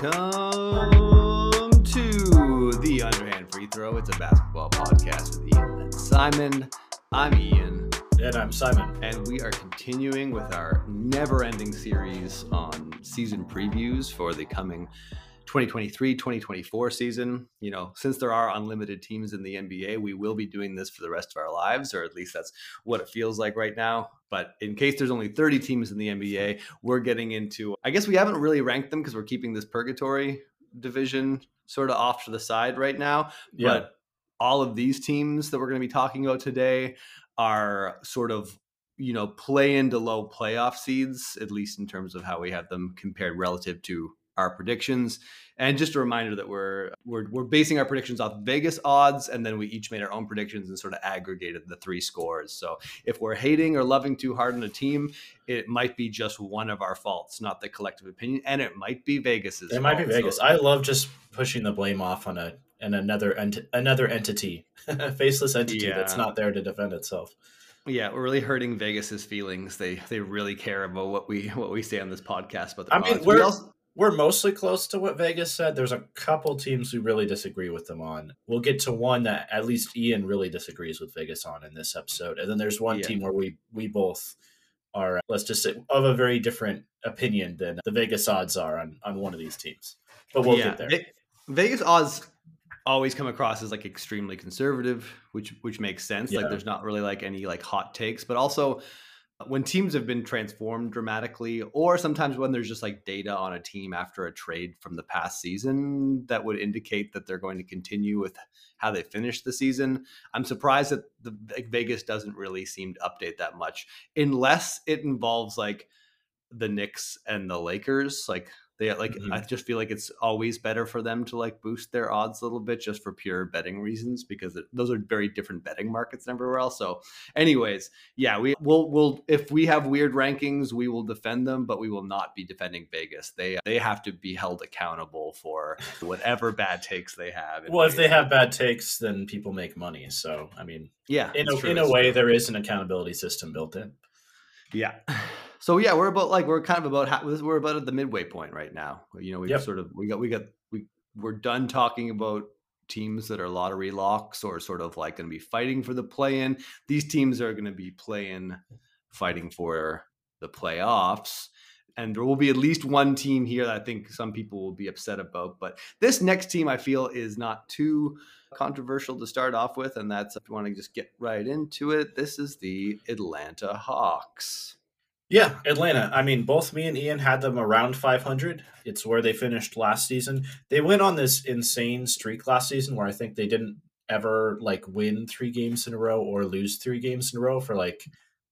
Welcome to the Underhand Free Throw. It's a basketball podcast with Ian and Simon. I'm Ian. And I'm Simon. And we are continuing with our never ending series on season previews for the coming 2023 2024 season. You know, since there are unlimited teams in the NBA, we will be doing this for the rest of our lives, or at least that's what it feels like right now. But in case there's only 30 teams in the NBA, we're getting into, I guess we haven't really ranked them because we're keeping this purgatory division sort of off to the side right now. Yeah. But all of these teams that we're going to be talking about today are sort of you know play into low playoff seeds at least in terms of how we have them compared relative to our predictions. And just a reminder that we're we're we're basing our predictions off Vegas odds, and then we each made our own predictions and sort of aggregated the three scores. So if we're hating or loving too hard on a team, it might be just one of our faults, not the collective opinion, and it might be Vegas's. It might be Vegas. So, I love just pushing the blame off on a and another ent- another entity, a faceless entity yeah. that's not there to defend itself. Yeah, we're really hurting Vegas's feelings. They they really care about what we what we say on this podcast. But I mean, we're we also, we're mostly close to what Vegas said. There's a couple teams we really disagree with them on. We'll get to one that at least Ian really disagrees with Vegas on in this episode, and then there's one yeah. team where we we both are uh, let's just say of a very different opinion than the Vegas odds are on on one of these teams. But we'll yeah. get there. Vegas odds always come across as like extremely conservative, which which makes sense. Yeah. Like there's not really like any like hot takes, but also when teams have been transformed dramatically, or sometimes when there's just like data on a team after a trade from the past season that would indicate that they're going to continue with how they finished the season. I'm surprised that the like, Vegas doesn't really seem to update that much, unless it involves like the Knicks and the Lakers. Like they like mm-hmm. I just feel like it's always better for them to like boost their odds a little bit just for pure betting reasons because it, those are very different betting markets than everywhere else. So, anyways, yeah, we will will if we have weird rankings, we will defend them, but we will not be defending Vegas. They they have to be held accountable for whatever bad takes they have. Well, Vegas. if they have bad takes, then people make money. So, I mean, yeah, in a, true, in a way, true. there is an accountability system built in. Yeah. So yeah, we're about like we're kind of about we're about at the midway point right now. You know, we yep. sort of we got we got we we're done talking about teams that are lottery locks or sort of like going to be fighting for the play in. These teams are going to be playing fighting for the playoffs. And there will be at least one team here that I think some people will be upset about. But this next team I feel is not too controversial to start off with. And that's if you want to just get right into it, this is the Atlanta Hawks. Yeah, Atlanta. I mean, both me and Ian had them around 500. It's where they finished last season. They went on this insane streak last season where I think they didn't ever like win three games in a row or lose three games in a row for like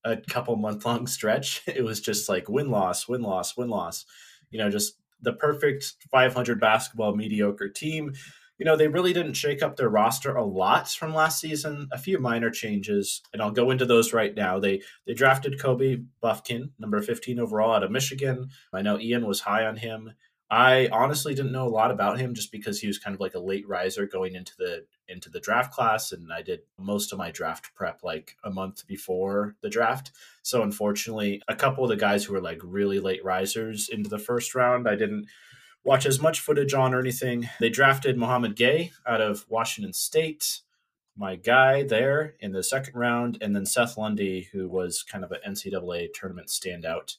a couple month long stretch. It was just like win loss, win loss, win loss. You know, just the perfect 500 basketball mediocre team you know, they really didn't shake up their roster a lot from last season. A few minor changes, and I'll go into those right now. They they drafted Kobe Bufkin, number 15 overall out of Michigan. I know Ian was high on him. I honestly didn't know a lot about him just because he was kind of like a late riser going into the into the draft class and I did most of my draft prep like a month before the draft. So unfortunately, a couple of the guys who were like really late risers into the first round, I didn't watch as much footage on or anything. They drafted Mouhamed Gueye out of Washington State, my guy there in the second round, and then Seth Lundy, who was kind of an NCAA tournament standout.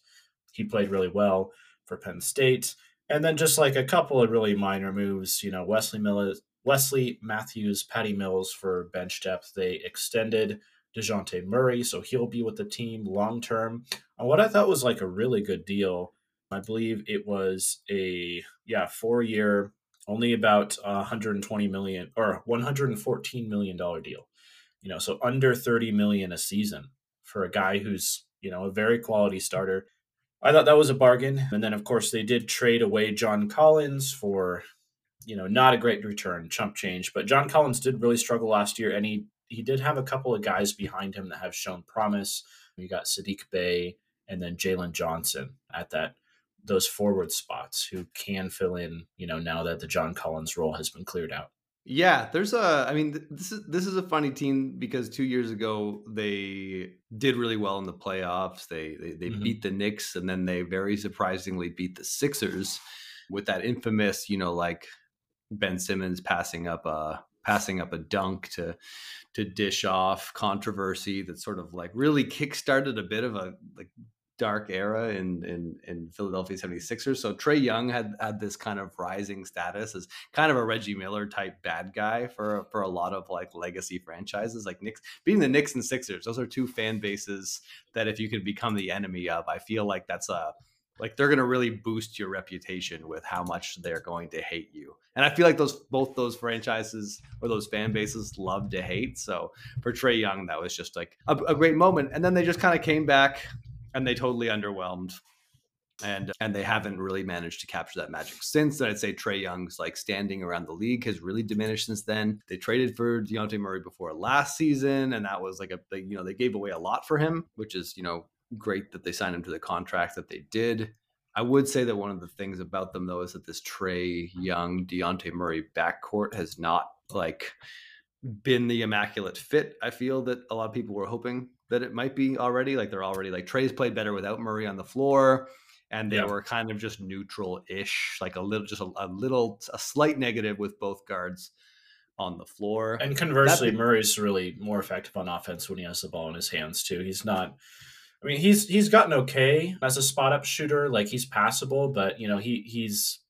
He played really well for Penn State. And then just like a couple of really minor moves, you know, Wesley Miller, Wesley Matthews, Patty Mills for bench depth. They extended DeJounte Murray, so he'll be with the team long term. And what I thought was like a really good deal I believe it was a yeah four year, only about 120 million or 114 million dollar deal. You know, so under 30 million a season for a guy who's you know a very quality starter. I thought that was a bargain. And then of course they did trade away John Collins for you know not a great return, chump change. But John Collins did really struggle last year, and he he did have a couple of guys behind him that have shown promise. You got Saddiq Bey and then Jalen Johnson at that those forward spots who can fill in, you know, now that the John Collins role has been cleared out. Yeah, there's a. I mean, this is this is a funny team because two years ago they did really well in the playoffs. They they, they mm-hmm. beat the Knicks and then they very surprisingly beat the Sixers. with that infamous, you know, like Ben Simmons passing up a passing up a dunk to to dish off controversy that sort of like really kickstarted a bit of a like dark era in in in Philadelphia 76ers. So Trae Young had had this kind of rising status as kind of a Reggie Miller type bad guy for for a lot of like legacy franchises like Knicks being the Knicks and Sixers. Those are two fan bases that if you could become the enemy of, I feel like that's a like they're going to really boost your reputation with how much they're going to hate you. And I feel like those both those franchises or those fan bases love to hate. So for Trae Young, that was just like a, a great moment. And then they just kind of came back and they totally underwhelmed. And and they haven't really managed to capture that magic since. And I'd say Trae Young's like standing around the league has really diminished since then. They traded for Dejounte Murray before last season, and that was like a they, you know they gave away a lot for him, which is you know great that they signed him to the contract that they did. I would say that one of the things about them though is that this Trae Young Dejounte Murray backcourt has not like been the immaculate fit. I feel that a lot of people were hoping that it might be already. Like they're already like Trae's played better without Murray on the floor, and they yeah. were kind of just neutral ish, like a little, just a, a, little, a slight negative with both guards on the floor. And conversely, Murray's really more effective on offense when he has the ball in his hands too. He's not I mean, he's he's gotten okay as a spot up shooter. Like he's passable, but you know he he's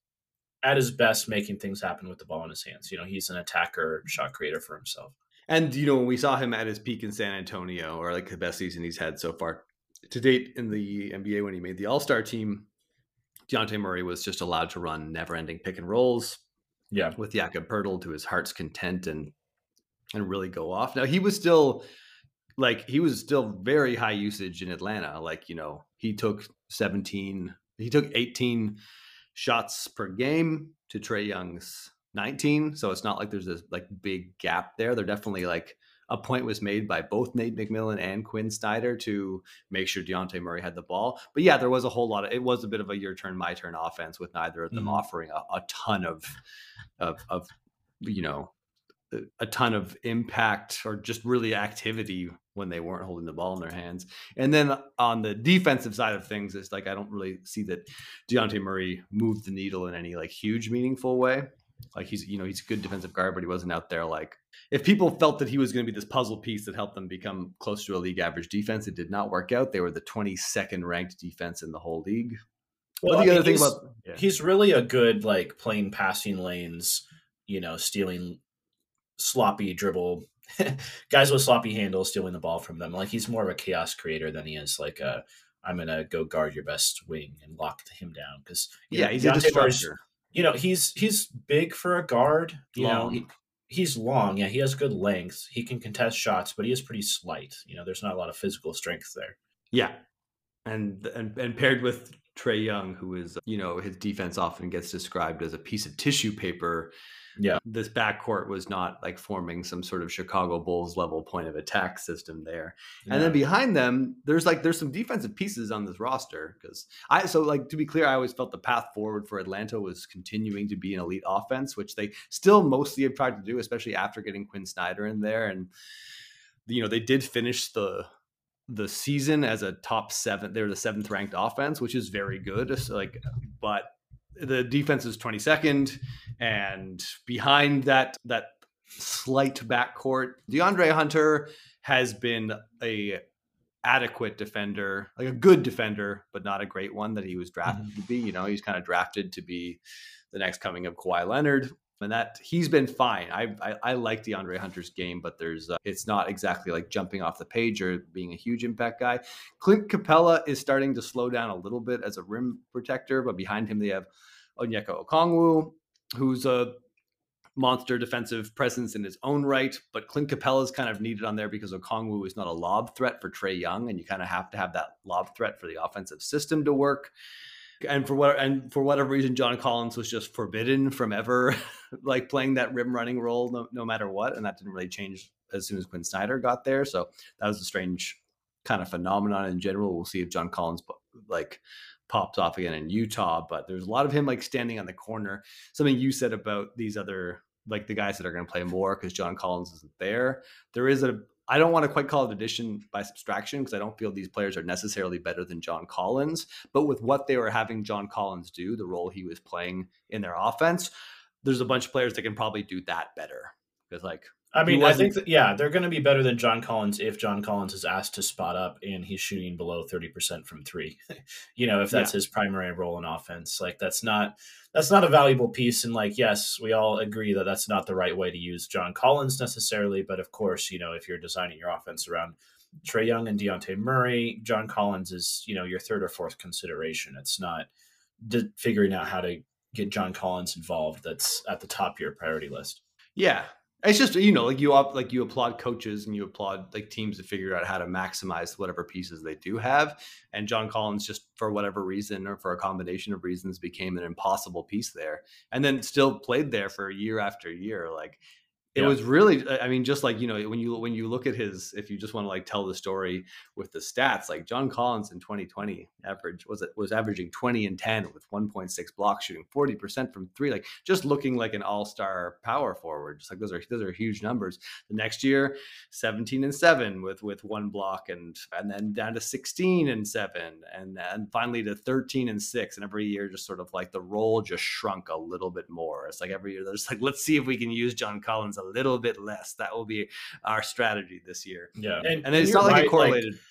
at his best making things happen with the ball in his hands. You know, he's an attacker, shot creator for himself. And you know, when we saw him at his peak in San Antonio, or like the best season he's had so far to date in the NBA when he made the All Star team, Dejounte Murray was just allowed to run never-ending pick and rolls. Yeah, with Jakob Poeltl to his heart's content and and really go off. Now he was still like he was still very high usage in Atlanta. Like, you know, he took 17, he took 18 shots per game to Trae Young's 19. So it's not like there's this like big gap there. They're definitely like a point was made by both Nate McMillan and Quinn Snyder to make sure Dejounte Murray had the ball. But yeah, there was a whole lot of it was a bit of a your turn, my turn offense with neither of them mm-hmm. offering a, a ton of of of you know a ton of impact or just really activity when they weren't holding the ball in their hands. And then on the defensive side of things, it's like I don't really see that Dejounte Murray moved the needle in any like huge meaningful way. Like he's you know he's a good defensive guard, but he wasn't out there like if people felt that he was going to be this puzzle piece that helped them become close to a league average defense, it did not work out. They were the 22nd ranked defense in the whole league. Well, the other thing about yeah. he's really a good like playing passing lanes, you know, stealing sloppy dribble guys with sloppy handles stealing the ball from them. Like he's more of a chaos creator than he is like a I'm gonna go guard your best wing and lock him down because yeah, know, he's Deontay a disruptor. You know, he's he's big for a guard. You long. know, he, he's long. Yeah, he has good length. He can contest shots, but he is pretty slight. You know, there's not a lot of physical strength there. Yeah, and and and paired with Trae Young, who is you know his defense often gets described as a piece of tissue paper yeah. this backcourt was not like forming some sort of chicago bulls level point of attack system there. Yeah. and then behind them there's like there's some defensive pieces on this roster because i so like to be clear i always felt the path forward for atlanta was continuing to be an elite offense which they still mostly have tried to do especially after getting quinn snyder in there. And you know they did finish the the season as a top seven they're the seventh ranked offense which is very good like but the defense is 22nd, and behind that that slight backcourt, DeAndre Hunter has been a adequate defender, like a good defender, but not a great one that he was drafted mm-hmm. to be. You know, he's kind of drafted to be the next coming of Kawhi Leonard. And that he's been fine. I, I, I like DeAndre Hunter's game, but there's uh, it's not exactly like jumping off the page or being a huge impact guy. Clint Capela is starting to slow down a little bit as a rim protector, but behind him they have Onyeka Okongwu, who's a monster defensive presence in his own right. But Clint Capela is kind of needed on there because Okongwu is not a lob threat for Trey Young, and you kind of have to have that lob threat for the offensive system to work. And for what and for whatever reason, John Collins was just forbidden from ever like playing that rim running role, no, no matter what, and that didn't really change as soon as Quinn Snyder got there. So that was a strange kind of phenomenon in general. We'll see if John Collins like pops off again in Utah, but there's a lot of him like standing on the corner. Something you said about these other like the guys that are going to play more because John Collins isn't there. There is a I don't want to quite call it addition by subtraction because I don't feel these players are necessarily better than John Collins. But with what they were having John Collins do, the role he was playing in their offense, there's a bunch of players that can probably do that better. Because like I mean, I think that, yeah, they're going to be better than John Collins if John Collins is asked to spot up and he's shooting below 30% from 3. you know, if that's yeah. his primary role in offense. Like that's not that's not a valuable piece and like yes, we all agree that that's not the right way to use John Collins necessarily, but of course, you know, if you're designing your offense around Trae Young and Dejounte Murray, John Collins is, you know, your third or fourth consideration. It's not figuring out how to get John Collins involved that's at the top of your priority list. Yeah, it's just you know like you like you applaud coaches and you applaud like teams to figure out how to maximize whatever pieces they do have. And john collins just for whatever reason or for a combination of reasons became an impossible piece there and then still played there for year after year. Like it yeah. was really uh, i mean just like you know when you when you look at his if you just want to like tell the story with the stats like john collins in 2020 average was it was averaging 20 and 10 with 1.6 blocks shooting 40% from three like just looking like an all-star power forward just like those are those are huge numbers the next year 17 and 7 with with one block and and then down to 16 and 7 and then finally to 13 and 6 and every year just sort of like the role just shrunk a little bit more it's like every year there's like let's see if we can use john collins a little bit less. That will be our strategy this year. Yeah, and, and it's not like right, it correlated. Like,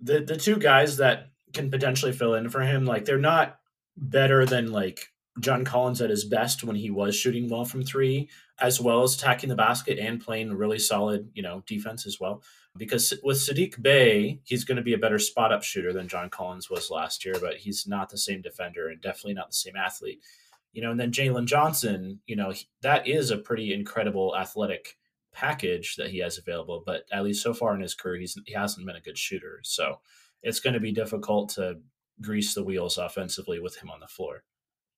the the two guys that can potentially fill in for him, like they're not better than like John Collins at his best when he was shooting well from three, as well as attacking the basket and playing really solid, you know, defense as well. Because with Saddiq Bey, he's going to be a better spot up shooter than John Collins was last year, but he's not the same defender and definitely not the same athlete you know, and then Jalen Johnson, you know, that is a pretty incredible athletic package that he has available. But at least so far in his career, he's he hasn't been a good shooter. So it's going to be difficult to grease the wheels offensively with him on the floor.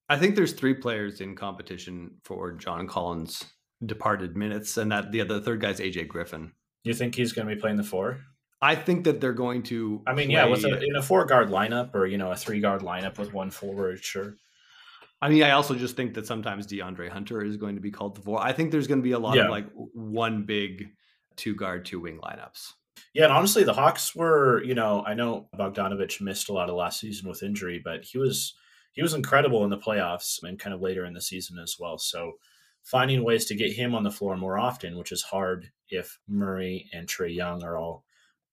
I think there's three players in competition for John Collins' departed minutes, and that the other third guy's AJ Griffin. You think he's going to be playing the four? I think that they're going to. I mean, play... yeah, with a, in a four guard lineup or you know a three guard lineup with one forward, sure. I mean, I also just think that sometimes DeAndre Hunter is going to be called the four. I think there's going to be a lot yeah. of like one big two guard, two wing lineups. Yeah, and honestly, the Hawks were, you know, I know Bogdanovic missed a lot of last season with injury, but he was he was incredible in the playoffs and kind of later in the season as well. So finding ways to get him on the floor more often, which is hard if Murray and Trae Young are all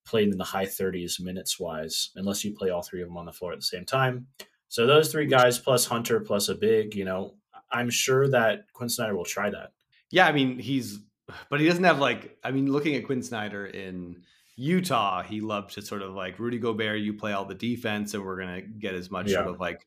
playing in the high 30s minutes wise, unless you play all three of them on the floor at the same time. So those three guys plus Hunter plus a big, you know, I'm sure that Quinn Snyder will try that. Yeah, I mean, he's but he doesn't have like I mean, looking at Quinn Snyder in Utah, he loved to sort of like Rudy Gobert, you play all the defense and we're gonna get as much yeah. sort of like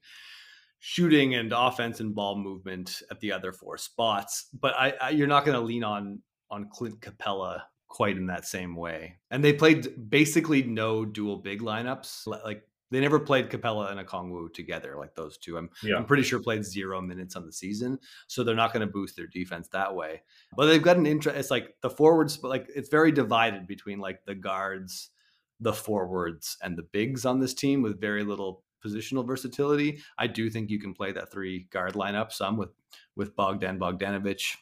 shooting and offense and ball movement at the other four spots. But I, I you're not gonna lean on on Clint Capela quite in that same way. And they played basically no dual big lineups. Like they never played Capela and Okongwu together like those two. I'm, yeah. I'm pretty sure played zero minutes on the season, so they're not going to boost their defense that way. But they've got an interest. It's like the forwards, but like it's very divided between like the guards, the forwards, and the bigs on this team with very little positional versatility. I do think you can play that three guard lineup some with with Bogdan Bogdanovic,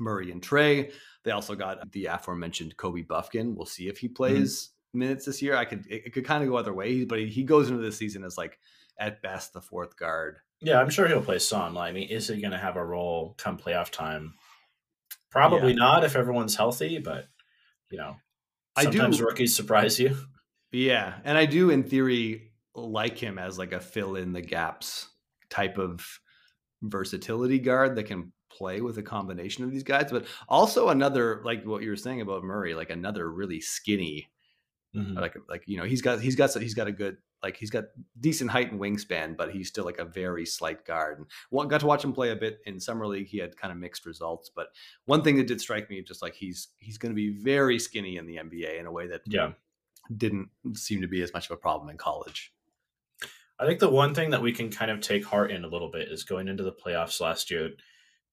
Murray, and Trae. They also got the aforementioned Kobe Bufkin. We'll see if he mm-hmm. plays. Mm-hmm minutes this year. I could it, it could kind of go other ways, but he, he goes into the season as like at best the fourth guard. Yeah, I'm sure he'll play some. I mean, is he going to have a role come playoff time? Probably yeah. not if everyone's healthy, but you know, sometimes I do, rookies surprise you. Yeah, and I do, in theory, like him as like a fill in the gaps type of versatility guard that can play with a combination of these guys. But also another, like what you were saying about Murray, like another really skinny Mm-hmm. Like like you know he's got he's got he's got a good like he's got decent height and wingspan, but he's still like a very slight guard. And one, got to watch him play a bit in summer league. He had kind of mixed results, but one thing that did strike me, just like he's he's going to be very skinny in the NBA in a way that yeah didn't seem to be as much of a problem in college. I think the one thing that we can kind of take heart in a little bit is going into the playoffs last year.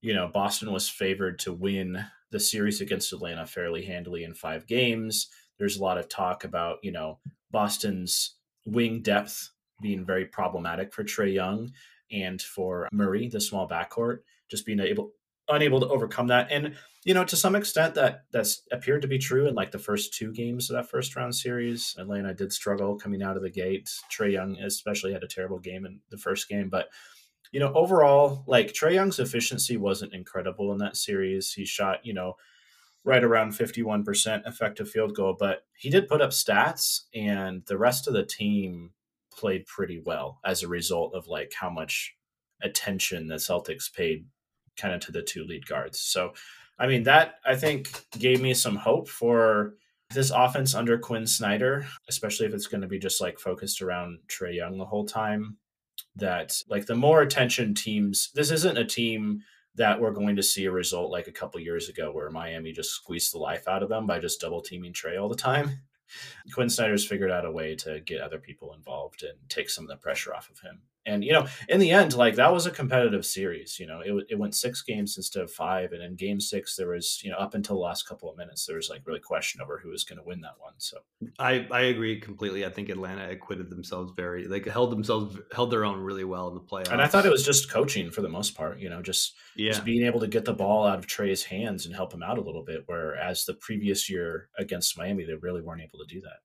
You know, Boston was favored to win the series against Atlanta fairly handily in five games there's a lot of talk about you know Boston's wing depth being very problematic for Trae Young and for Murray, the small backcourt, just being able unable to overcome that. And you know, to some extent, that that's appeared to be true in like the first two games of that first round series. Atlanta did struggle coming out of the gate. Trae Young especially had a terrible game in the first game, but you know, overall, like Trae Young's efficiency wasn't incredible in that series. He shot, you know, right around 51% effective field goal, but he did put up stats and the rest of the team played pretty well as a result of like how much attention the Celtics paid kind of to the two lead guards. So, I mean, that I think gave me some hope for this offense under Quinn Snyder, especially if it's going to be just like focused around Trae Young the whole time. That like the more attention teams, this isn't a team that we're going to see a result like a couple years ago where Miami just squeezed the life out of them by just double teaming Trae all the time. Quinn Snyder's figured out a way to get other people involved and take some of the pressure off of him. And you know, in the end, like that was a competitive series. You know, it it went six games instead of five, and in Game Six, there was you know up until the last couple of minutes, there was like really question over who was going to win that one. So I I agree completely. I think Atlanta acquitted themselves very like held themselves held their own really well in the playoffs. And I thought it was just coaching for the most part. You know, just yeah. just being able to get the ball out of trae's hands and help him out a little bit. Whereas the previous year against Miami, they really weren't able to do that.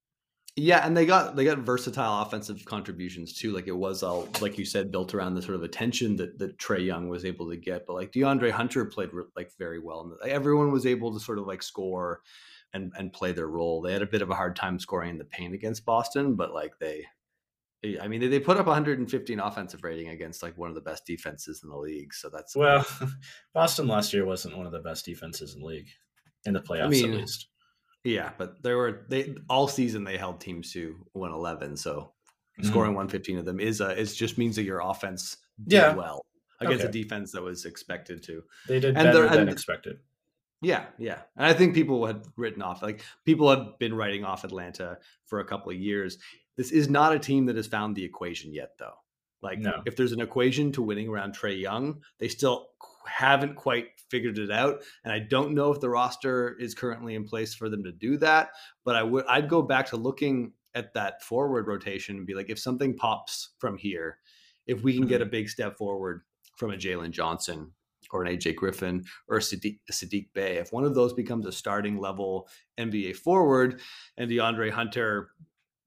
Yeah, and they got they got versatile offensive contributions too. Like it was all like you said, built around the sort of attention that that Trae Young was able to get. But like DeAndre Hunter played like very well, and everyone was able to sort of like score and and play their role. They had a bit of a hard time scoring in the paint against Boston, but like they, I mean, they, they put up 115 offensive rating against like one of the best defenses in the league. So that's well, Boston last year wasn't one of the best defenses in the league in the playoffs I mean, at least. Yeah, but there were they all season they held teams to 111. So mm-hmm. scoring 115 of them is a it just means that your offense did yeah. well against okay. a defense that was expected to. They did and better than and, expected. Yeah, yeah. And I think people had written off like people have been writing off Atlanta for a couple of years. This is not a team that has found the equation yet though. Like no. if there's an equation to winning around Trae Young, they still haven't quite figured it out. And I don't know if the roster is currently in place for them to do that. But I would I'd go back to looking at that forward rotation and be like, if something pops from here, if we can get a mm-hmm. big step forward from a Jalen Johnson or an AJ Griffin or a Saddiq, a Saddiq Bey, if one of those becomes a starting level NBA forward and DeAndre Hunter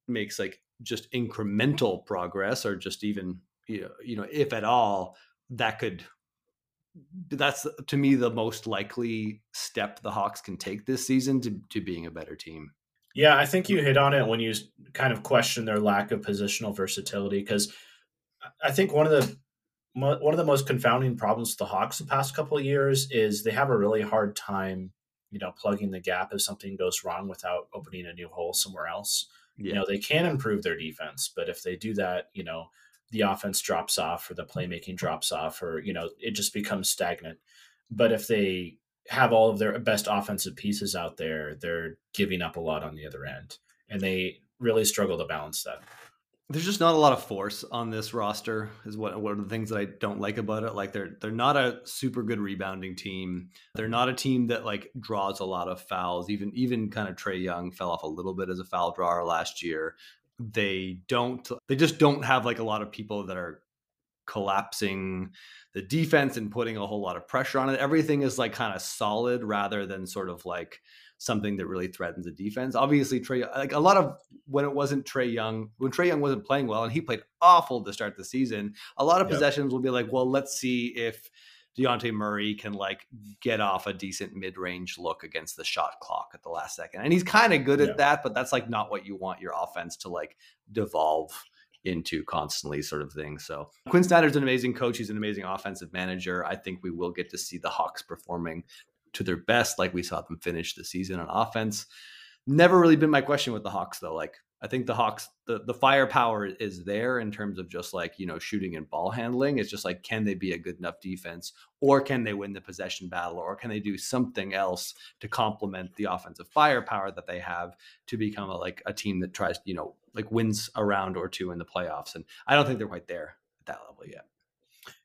makes like just incremental progress or just even you know, you know if at all that could that's to me the most likely step the Hawks can take this season to, to being a better team. Yeah, I think you mm. hit on it when you kind of question their lack of positional versatility because I think one of the one of the most confounding problems with the Hawks the past couple of years is they have a really hard time, you know, plugging the gap if something goes wrong without opening a new hole somewhere else. Yeah. You know, they can improve their defense, but if they do that, you know, the offense drops off or the playmaking drops off or you know it just becomes stagnant but if they have all of their best offensive pieces out there they're giving up a lot on the other end and they really struggle to balance that there's just not a lot of force on this roster is what one of the things that I don't like about it. Like they're they're not a super good rebounding team. They're not a team that like draws a lot of fouls. Even even kind of Trae Young fell off a little bit as a foul drawer last year they don't they just don't have like a lot of people that are collapsing the defense and putting a whole lot of pressure on it. Everything is like kind of solid rather than sort of like something that really threatens the defense. Obviously, Trae like a lot of when it wasn't Trae Young, when Trae Young wasn't playing well and he played awful to start the season, a lot of yep. possessions will be like, well, let's see if Dejounte Murray can like get off a decent mid range look against the shot clock at the last second. And he's kind of good yeah. at that, but that's like not what you want your offense to like devolve into constantly sort of thing. So Quinn Snyder's an amazing coach. He's an amazing offensive manager. I think we will get to see the Hawks performing to their best, like we saw them finish the season on offense. Never really been my question with the Hawks though. Like I think the Hawks, the, the firepower is there in terms of just like, you know, shooting and ball handling. It's just like, can they be a good enough defense or can they win the possession battle or can they do something else to complement the offensive firepower that they have to become a, like a team that tries, you know, like wins a round or two in the playoffs. And I don't think they're quite there at that level yet.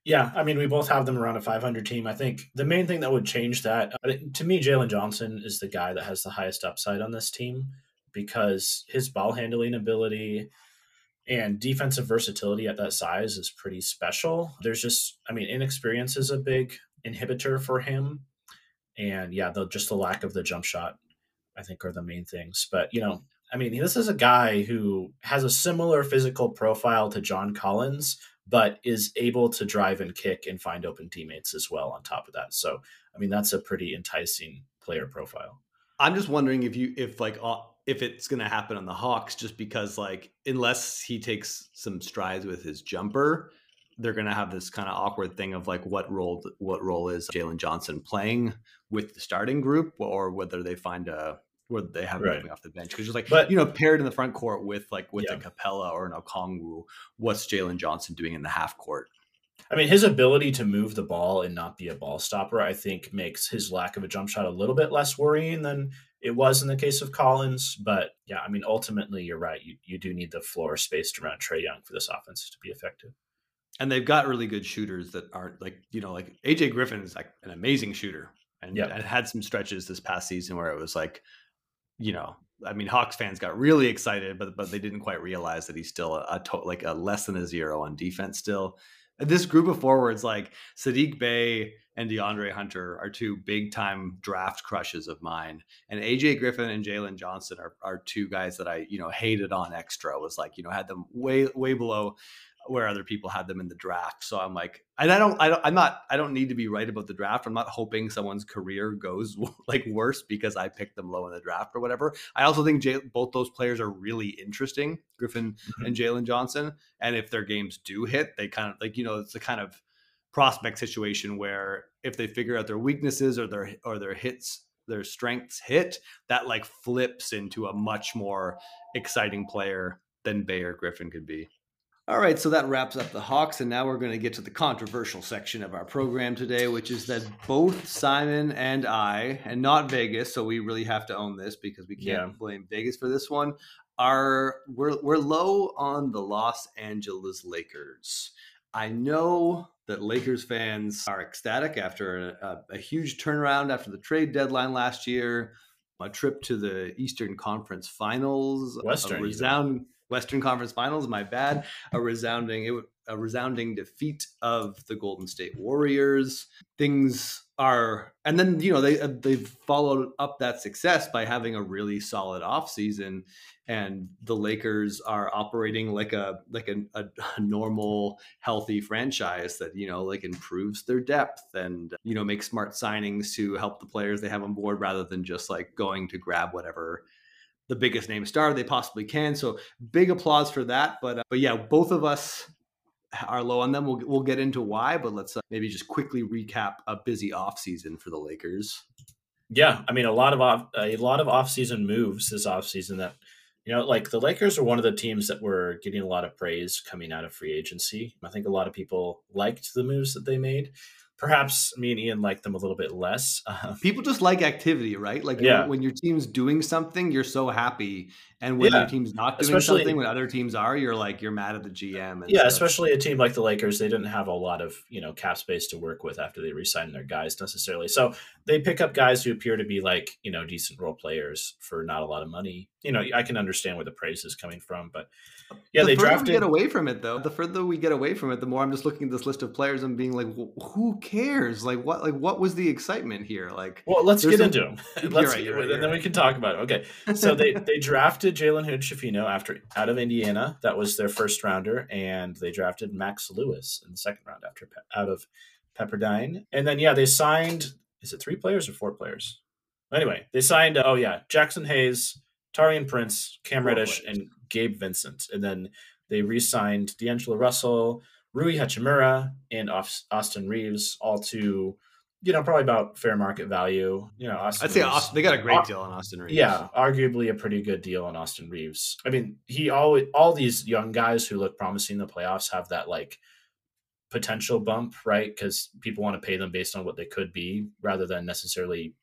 Yeah, I mean, we both have them around a 500 team. I think the main thing that would change that, uh, to me, Jalen Johnson is the guy that has the highest upside on this team because his ball handling ability and defensive versatility at that size is pretty special. There's just, I mean, inexperience is a big inhibitor for him. And yeah, the just the lack of the jump shot, I think, are the main things. But you know, I mean, this is a guy who has a similar physical profile to John Collins, but is able to drive and kick and find open teammates as well on top of that. So, I mean, that's a pretty enticing player profile. I'm just wondering if you if like uh, if it's going to happen on the Hawks just because like unless he takes some strides with his jumper, they're going to have this kind of awkward thing of like what role what role is Jalen Johnson playing with the starting group or whether they find a where they have right. off the bench because just like but you know paired in the front court with like with yeah. a Capela or an Okongwu, what's Jalen Johnson doing in the half court? I mean, his ability to move the ball and not be a ball stopper, I think, makes his lack of a jump shot a little bit less worrying than it was in the case of Collins. But yeah, I mean, ultimately, you're right. You you do need the floor spaced around Trae Young for this offense to be effective. And they've got really good shooters that aren't like you know like AJ Griffin is like an amazing shooter, and yeah. had some stretches this past season where it was like you know, I mean, Hawks fans got really excited, but but they didn't quite realize that he's still a, a to, like a less than a zero on defense still. This group of forwards like Saddiq Bey and DeAndre Hunter are two big time draft crushes of mine, and AJ Griffin and Jalen Johnson are are two guys that I you know hated on extra. Was like you know had them way way below where other people had them in the draft. So I'm like, and I don't, I don't, I'm not, I don't need to be right about the draft. I'm not hoping someone's career goes like worse because I picked them low in the draft or whatever. I also think J- both those players are really interesting, Griffin mm-hmm. and Jalen Johnson. And if their games do hit, they kind of like, you know, it's a kind of prospect situation where if they figure out their weaknesses or their or their hits their strengths hit that like flips into a much more exciting player than Bayer Griffin could be. All right, so that wraps up the Hawks, and now we're going to get to the controversial section of our program today, which is that both Simon and I, and not Vegas, so we really have to own this because we can't yeah. blame Vegas for this one, are we're we're low on the Los Angeles Lakers. I know that Lakers fans are ecstatic after a, a, a huge turnaround after the trade deadline last year, a trip to the Eastern Conference Finals, Western, resound. Western Conference Finals. My bad. A resounding a resounding defeat of the Golden State Warriors. Things are, and then you know they uh, they've followed up that success by having a really solid offseason and the Lakers are operating like a like a, a, normal healthy franchise that you know like improves their depth and you know makes smart signings to help the players they have on board rather than just like going to grab whatever the biggest name star they possibly can. So big applause for that. But uh, but yeah, both of us are low on them. We'll we'll get into why, but let's uh, maybe just quickly recap a busy off season for the Lakers. Yeah, I mean a lot of off a lot of off season moves this off season that you know like the Lakers are one of the teams that were getting a lot of praise coming out of free agency. I think a lot of people liked the moves that they made perhaps me and Ian like them a little bit less. Um, People just like activity, right? Like yeah. when your team's doing something, you're so happy, and when yeah. your team's not doing especially, something, when other teams are, you're like you're mad at the GM. yeah, stuff. especially a team like the Lakers, they didn't have a lot of you know cap space to work with after they re-signed their guys necessarily. So they pick up guys who appear to be like you know decent role players for not a lot of money. You know, I can understand where the praise is coming from, but yeah, the they drafted. We get away from it though. The further we get away from it, the more I'm just looking at this list of players and being like, who cares? Like what? Like what was the excitement here? Like, well, let's get some... into them. let's, right, right, and then we can talk about it. Okay, so they they drafted Jalen Hood Schifino after out of Indiana. That was their first rounder, and they drafted Max Lewis in the second round after out of Pepperdine, and then yeah, they signed. Is it three players or four players? Anyway, they signed. Oh yeah, Jaxson Hayes. Taurean Prince, Cam Reddish, and Gabe Vincent. And then they re signed D'Angelo Russell, Rui Hachimura, and Austin Reaves, all to, you know, probably about fair market value. You know, Austin I'd say Austin, they got a great deal on Austin Reaves. Yeah, arguably a pretty good deal on Austin Reaves. I mean, he always, all these young guys who look promising in the playoffs have that like potential bump, right? Because people want to pay them based on what they could be rather than necessarily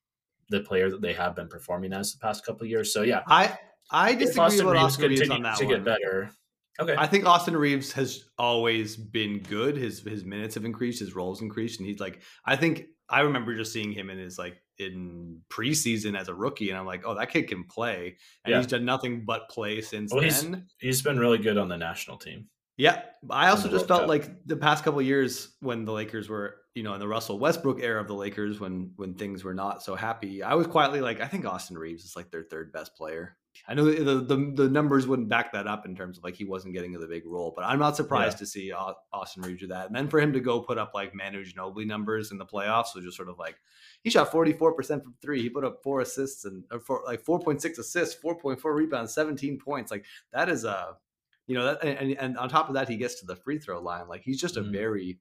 the player that they have been performing as the past couple years. So yeah, I I disagree with Reaves Austin Reaves on that to one. get better. Okay, I think Austin Reaves has always been good. His his minutes have increased, his roles increased, and he's like I think I remember just seeing him in his like in preseason as a rookie, and I'm like, oh, that kid can play, and yeah. he's done nothing but play since well, then. He's, he's been really good on the national team. Yeah, I also just felt Cup. like the past couple years when the Lakers were, you know, in the Russell Westbrook era of the Lakers, when when things were not so happy, I was quietly like, I think Austin Reaves is like their third best player. I know the the, the numbers wouldn't back that up in terms of like he wasn't getting the big role, but I'm not surprised to see Austin Reaves do that. And then for him to go put up like Manu Ginobili numbers in the playoffs was just sort of like he shot 44 percent from three. He put up four assists and or four, like 4.6 assists, 4.4 rebounds, 17 points. Like that is a you know that and, and on top of that he gets to the free throw line like he's just a Mhm. very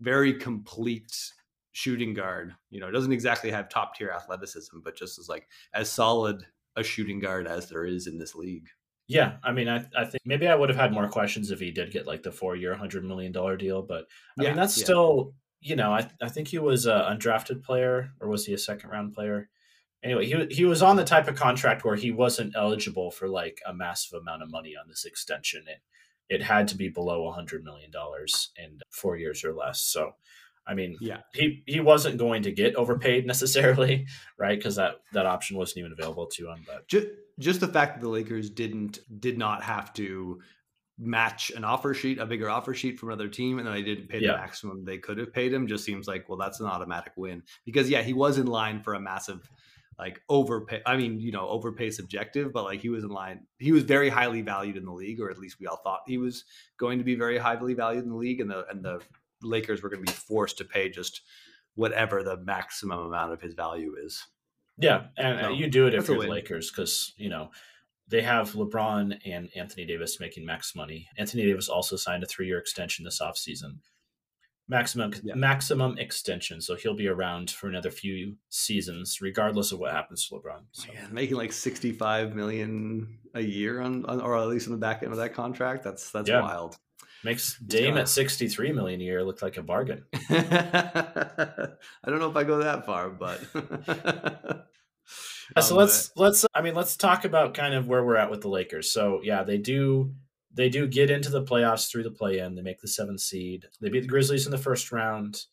very complete shooting guard you know doesn't exactly have top tier athleticism but just as like as solid a shooting guard as there is in this league Yeah, I mean, I, I think maybe I would have had more questions if he did get like the four year, hundred million dollar deal. But I Yeah, mean, that's yeah. still, you know, I, I think he was an undrafted player, or was he a second round player? Anyway, he he was on the type of contract where he wasn't eligible for like a massive amount of money on this extension. It it had to be below a hundred million dollars in four years or less. So, I mean, yeah he he wasn't going to get overpaid necessarily, right? Because that that option wasn't even available to him. But just just the fact that the lakers didn't did not have to match an offer sheet a bigger offer sheet from another team and then they didn't pay the Yeah. maximum they could have paid him just seems like well that's an automatic win because yeah he was in line for a massive like overpay i mean you know overpay subjective but like he was in line he was very highly valued in the league or at least we all thought he was going to be very highly valued in the league and the and the lakers were going to be forced to pay just whatever the maximum amount of his value is Yeah, and uh, So, you do it if you're the. Lakers because you know they have LeBron and Anthony Davis making max money. Anthony Davis also signed a three-year extension this offseason. Maximum Yeah. maximum extension, so he'll be around for another few seasons, regardless of what happens to LeBron. So, Man, making like 65 million a year on, on or at least on the back end of that contract that's that's Yeah. wild makes Dame at 63 million a year look like a bargain. i don't know if i go that far but Yeah, so Um, let's let's I mean let's talk about kind of where we're at with the Lakers. So yeah, they do they do get into the playoffs through the play-in. They make the seventh seed. They beat the Grizzlies in the first round.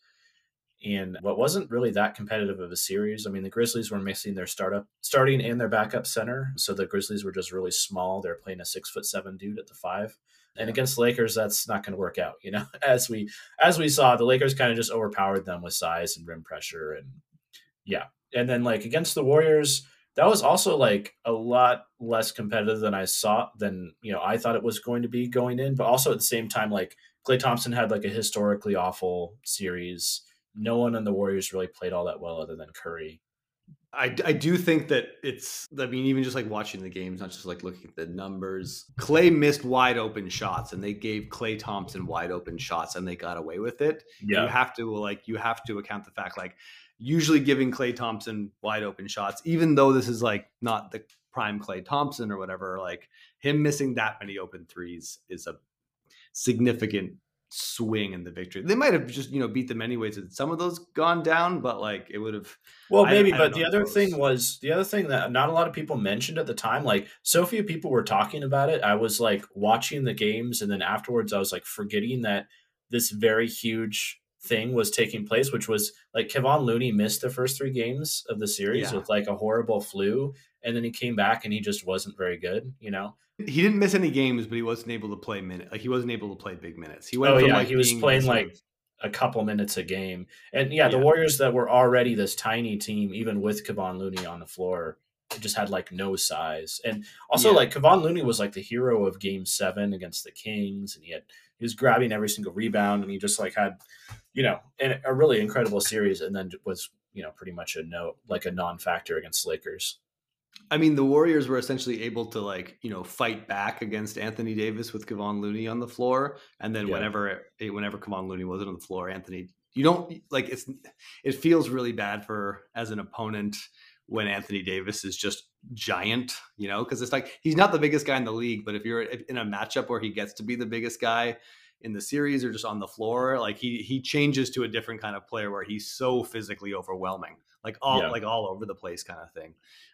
In what wasn't really that competitive of a series. I mean, the Grizzlies were missing their startup starting and their backup center. So the Grizzlies were just really small. They're playing a six foot seven dude at the five. And against the Lakers, that's not going to work out. You know, as we as we saw, the Lakers kind of just overpowered them with size and rim pressure, and yeah. And then like against the Warriors, that was also like a lot less competitive than I saw than you know I thought it was going to be going in. But also at the same time, like Klay Thompson had like a historically awful series. No one in the Warriors really played all that well other than Curry. I, I do think that it's i mean even just like watching the games not just like looking at the numbers klay missed wide open shots and they gave klay thompson wide open shots and they got away with it. You have to like you have to account the fact like usually giving klay thompson wide open shots even though this is like not the prime klay thompson or whatever like him missing that many open threes is a significant swing in the victory they might have just you know beat them anyways had some of those gone down but like it would have Well, maybe, I but the other thing was the other thing that not a lot of people mentioned at the time. Like so few people were talking about it. I was like watching the games, and then afterwards, I was like forgetting that this very huge thing was taking place, which was like Kevon Looney missed the first three games of the series Yeah. with like a horrible flu, and then he came back and he just wasn't very good. You know? He didn't miss any games, but he wasn't able to play minute. Like he wasn't able to play big minutes. He went. Oh yeah, like, he was playing like a couple minutes a game. And yeah, the Yeah. Warriors that were already this tiny team, even with Kevon Looney on the floor, just had like no size. And also Yeah. like Kevon Looney was like the hero of game seven against the Kings, and he had he was grabbing every single rebound, and he just like had, you know, an, a really incredible series, and then was you know pretty much a no like a non-factor against Lakers. I mean, the Warriors were essentially able to like you know fight back against Anthony Davis with Kevon Looney on the floor, and then Yeah. whenever it, whenever Kevon Looney wasn't on the floor, Anthony, you don't like it's. It feels really bad for as an opponent when Anthony Davis is just giant, you know, because it's like he's not the biggest guy in the league, but if you're in a matchup where he gets to be the biggest guy in the series or just on the floor, like he he changes to a different kind of player where he's so physically overwhelming, like all Yeah. like all over the place kind of thing.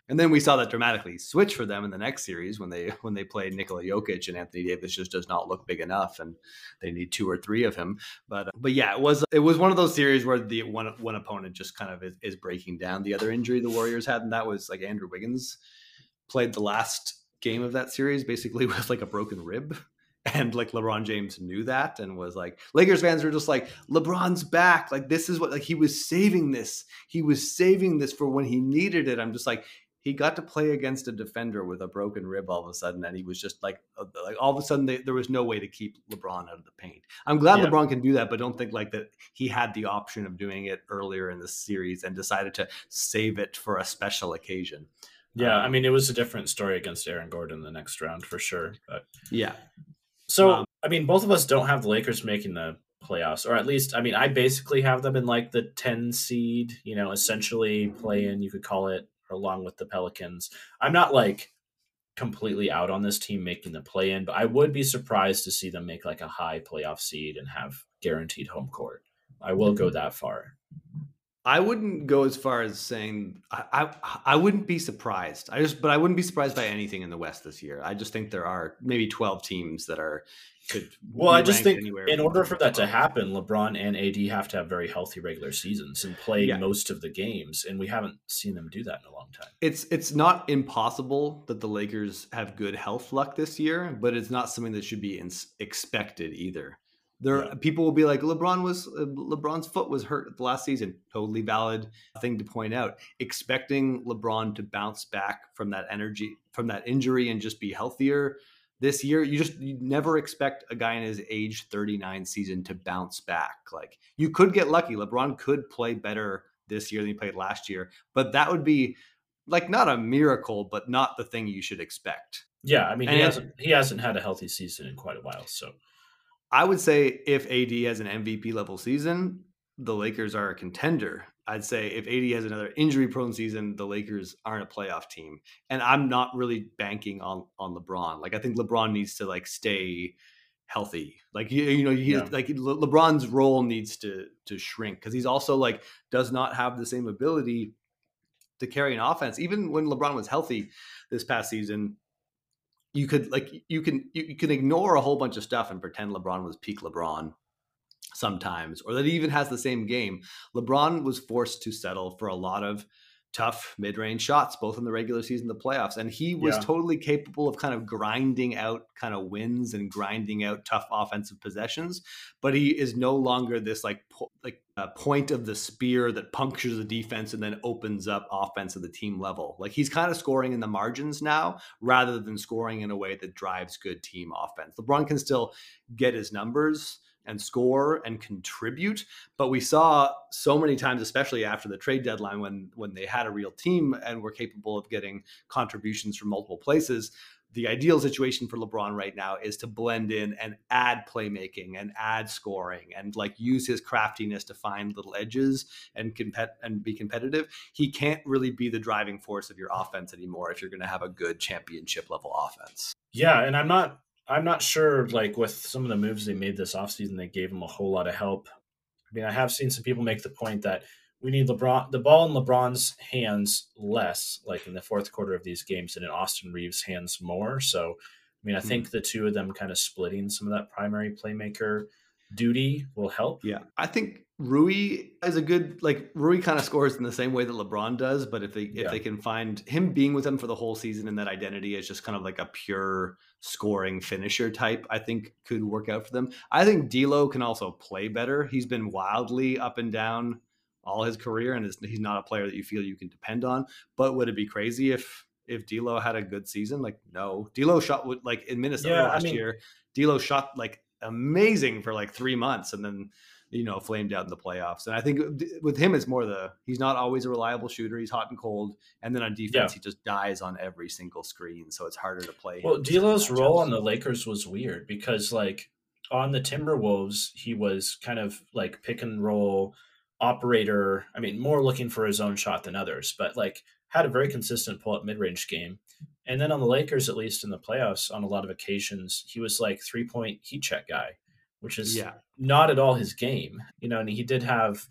And then we saw that dramatically switch for them in the next series when they when they played Nikola Jokic and Anthony Davis just does not look big enough and they need two or three of him. But uh, but yeah, it was it was one of those series where the one one opponent just kind of is, is breaking down the other injury the Warriors had, and that was like Andrew Wiggins played the last game of that series basically with like a broken rib. And like LeBron James knew that and was like Lakers fans were just like LeBron's back. Like this is what like he was saving this. He was saving this for when he needed it. I'm just like he got to play against a defender with a broken rib all of a sudden and he was just like uh, like all of a sudden they, there was no way to keep LeBron out of the paint. I'm glad yeah. LeBron can do that but don't think like that he had the option of doing it earlier in the series and decided to save it for a special occasion. Yeah, um, I mean, it was a different story against Aaron Gordon the next round for sure. But yeah, so, um, I mean, both of us don't have the Lakers making the playoffs, or at least, I mean, I basically have them in like the 10 seed, you know, essentially play in, you could call it, along with the Pelicans. I'm not like completely out on this team making the play in, but I would be surprised to see them make like a high playoff seed and have guaranteed home court. I will go that far. I wouldn't go as far as saying I, I, I wouldn't be surprised. I just but I wouldn't be surprised by anything in the West this year. I just think there are maybe twelve teams that are could. Well, I just think in order for that to happen, LeBron and AD have to have very healthy regular seasons and play yeah. most of the games, and we haven't seen them do that in a long time. It's it's not impossible that the Lakers have good health luck this year, but it's not something that should be in, expected either. There, yeah. people will be like, LeBron was LeBron's foot was hurt the last season. Totally valid thing to point out. Expecting LeBron to bounce back from that energy, from that injury, and just be healthier this year, you just you never expect a guy in his age 39 season to bounce back. Like you could get lucky. LeBron could play better this year than he played last year, but that would be like not a miracle, but not the thing you should expect. Yeah, I mean, and he hasn't he hasn't had a healthy season in quite a while, so I would say if AD has an MVP level season, the Lakers are a contender. I'd say if AD has another injury prone season, the Lakers aren't a playoff team. And I'm not really banking on on LeBron. Like I think LeBron needs to like stay healthy. Like you, you know, he, yeah. like Le- LeBron's role needs to to shrink because he's also like does not have the same ability to carry an offense. Even when LeBron was healthy this past season, you could like you can you, you can ignore a whole bunch of stuff and pretend LeBron was peak LeBron sometimes, or that he even has the same game. LeBron was forced to settle for a lot of tough mid-range shots both in the regular season the playoffs and he was yeah. totally capable of kind of grinding out kind of wins and grinding out tough offensive possessions but he is no longer this like po- a point of the spear that punctures the defense and then opens up offense at the team level like he's kind of scoring in the margins now rather than scoring in a way that drives good team offense lebron can still get his numbers and score and contribute. But we saw so many times, especially after the trade deadline, when when they had a real team and were capable of getting contributions from multiple places. The ideal situation for LeBron right now is to blend in and add playmaking and add scoring and like use his craftiness to find little edges and compet and be competitive. He can't really be the driving force of your offense anymore if you're going to have a good championship level offense. Yeah, and I'm not I'm not sure, like with some of the moves they made this offseason, they gave him a whole lot of help. I mean, I have seen some people make the point that we need LeBron, the ball in LeBron's hands less, like in the fourth quarter of these games, and in Austin Reaves' hands more. So, I mean, I hmm. think the two of them kind of splitting some of that primary playmaker duty will help. Yeah, I think Rui is a good like Rui kind of scores in the same way that LeBron does, but if they if yeah. they can find him being with them for the whole season and that identity is just kind of like a pure scoring finisher type, I think could work out for them. I think D'Lo can also play better. He's been wildly up and down all his career, and he's not a player that you feel you can depend on. But would it be crazy if if D'Lo had a good season? Like no, D'Lo shot like in Minnesota yeah, last I mean, year. D'Lo shot like amazing for like three months, and then you know flamed out in the playoffs. And I think with him, it's more the he's not always a reliable shooter. He's hot and cold, and then on defense, yeah. he just dies on every single screen, so it's harder to play. Well, D'Lo's role on the Lakers was weird because like on the Timberwolves, he was kind of like pick and roll operator. I mean, more looking for his own shot than others, but like had a very consistent pull up mid range game. And then on the Lakers, at least in the playoffs, on a lot of occasions, he was like three point heat check guy, which is yeah. not at all his game. You know, and he did have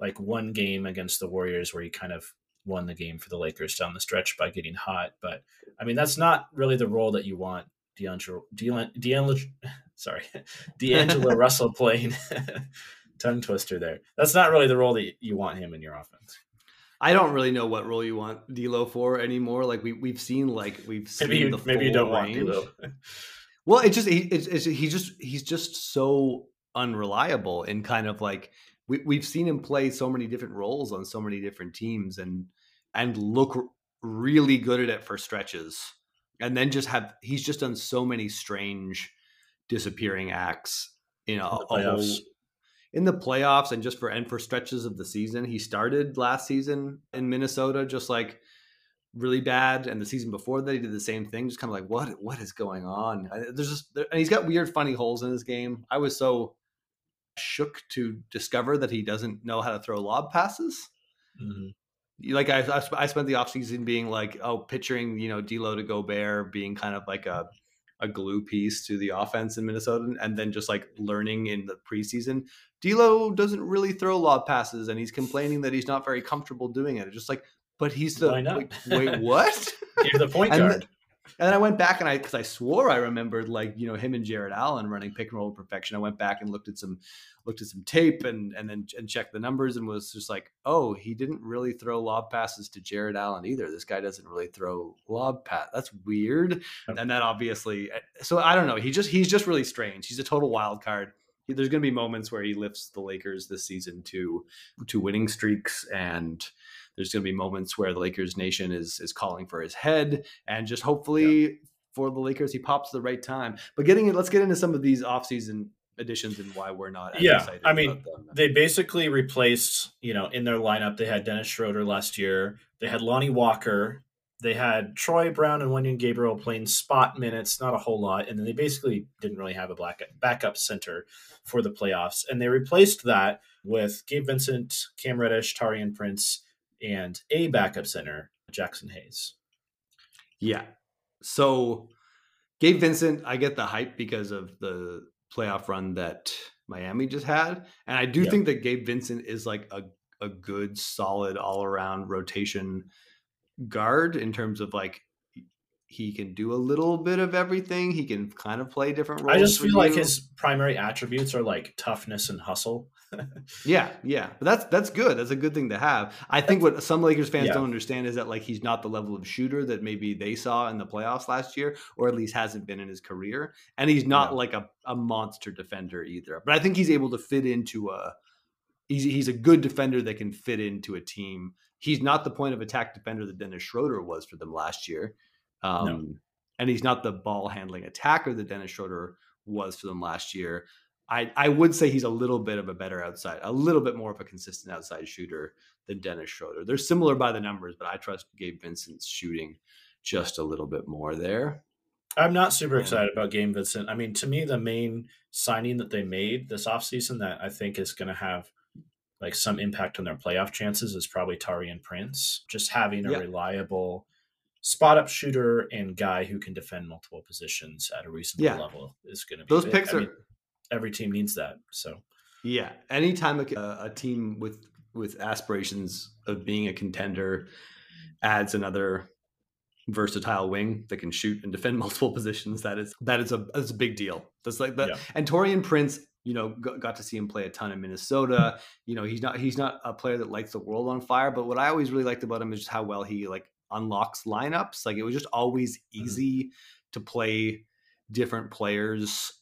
like one game against the Warriors where he kind of won the game for the Lakers down the stretch by getting hot. But I mean, that's not really the role that you want D'Angelo, D'Angelo, sorry, D'Angelo Russell playing. Tongue twister there. That's not really the role that you want him in your offense. I don't really know what role you want D'Lo for anymore. Like we we've seen like we've seen maybe you, maybe you don't range. want D'Lo. Well, it just he it's, it's, he just he's just so unreliable and kind of like we, we've seen him play so many different roles on so many different teams and and look really good at it for stretches and then just have he's just done so many strange disappearing acts you know in the, whole, in the playoffs and just for and for stretches of the season he started last season in minnesota just like really bad and the season before that he did the same thing just kind of like what what is going on? There's just and he's got weird funny holes in his game. I was so shook to discover that he doesn't know how to throw lob passes. Mm-hmm. Like I, I spent the offseason being like, oh, picturing, you know, D'Lo to Gobert being kind of like a, a glue piece to the offense in Minnesota. And then just like learning in the preseason, D'Lo doesn't really throw a lob passes and he's complaining that he's not very comfortable doing it. It's just like, but he's the, wait, wait, what? He's the point guard. And then I went back and I, because I swore I remembered like you know him and Jarrett Allen running pick and roll perfection. I went back and looked at some, looked at some tape and and then and checked the numbers and was just like, oh, he didn't really throw lob passes to Jarrett Allen either. This guy doesn't really throw lob pass. That's weird. And that obviously, eh, so I don't know. He just he's just really strange. He's a total wild card. There's going to be moments where he lifts the Lakers this season to to winning streaks and there's going to be moments where the Lakers nation is is calling for his head, and just hopefully yeah. for the Lakers he pops the right time. But getting it, let's get into some of these offseason additions and why we're not. yeah, I mean, they basically replaced. You know, in their lineup they had Dennis Schroeder last year. They had Lonnie Walker. They had Troy Brown and Wenyen Gabriel playing spot minutes, not a whole lot, and then they basically didn't really have a black backup center for the playoffs. And they replaced that with Gabe Vincent, Cam Reddish, Taurean Prince, and a backup center, Jaxson Hayes. Yeah. So Gabe Vincent, I get the hype because of the playoff run that Miami just had. And I do yeah. think that Gabe Vincent is like a, a good, solid, all around rotation guard in terms of like he can do a little bit of everything. He can kind of play different roles. I just feel like his primary attributes are like toughness and hustle. Yeah, yeah, but that's that's good. That's a good thing to have. I think what some Lakers fans yeah. don't understand is that like he's not the level of shooter that maybe they saw in the playoffs last year, or at least hasn't been in his career. And he's not yeah. like a, a monster defender either. But I think he's able to fit into a. He's he's a good defender that can fit into a team. He's not the point of attack defender that Dennis Schroeder was for them last year. Um, no. And he's not the ball handling attacker that Dennis Schroeder was for them last year. I, I would say he's a little bit of a better outside, a little bit more of a consistent outside shooter than Dennis Schroeder. They're similar by the numbers, but I trust Gabe Vincent's shooting just a little bit more there. I'm not super excited about Gabe Vincent. I mean, to me, the main signing that they made this offseason that I think is going to have like some impact on their playoff chances is probably Taurean Prince. Just having a yeah. reliable spot up shooter and guy who can defend multiple positions at a reasonable yeah. level is going to be those big. picks I are mean, every team needs that. So yeah, anytime a, a team with with aspirations of being a contender adds another versatile wing that can shoot and defend multiple positions, that is that is a that's a big deal. That's like that. Yeah. And Taurean Prince, you know, got to see him play a ton in Minnesota. You know, he's not he's not a player that lights the world on fire, but what I always really liked about him is just how well he like unlocks lineups. Like it was just always mm-hmm. easy mm-hmm. to play different players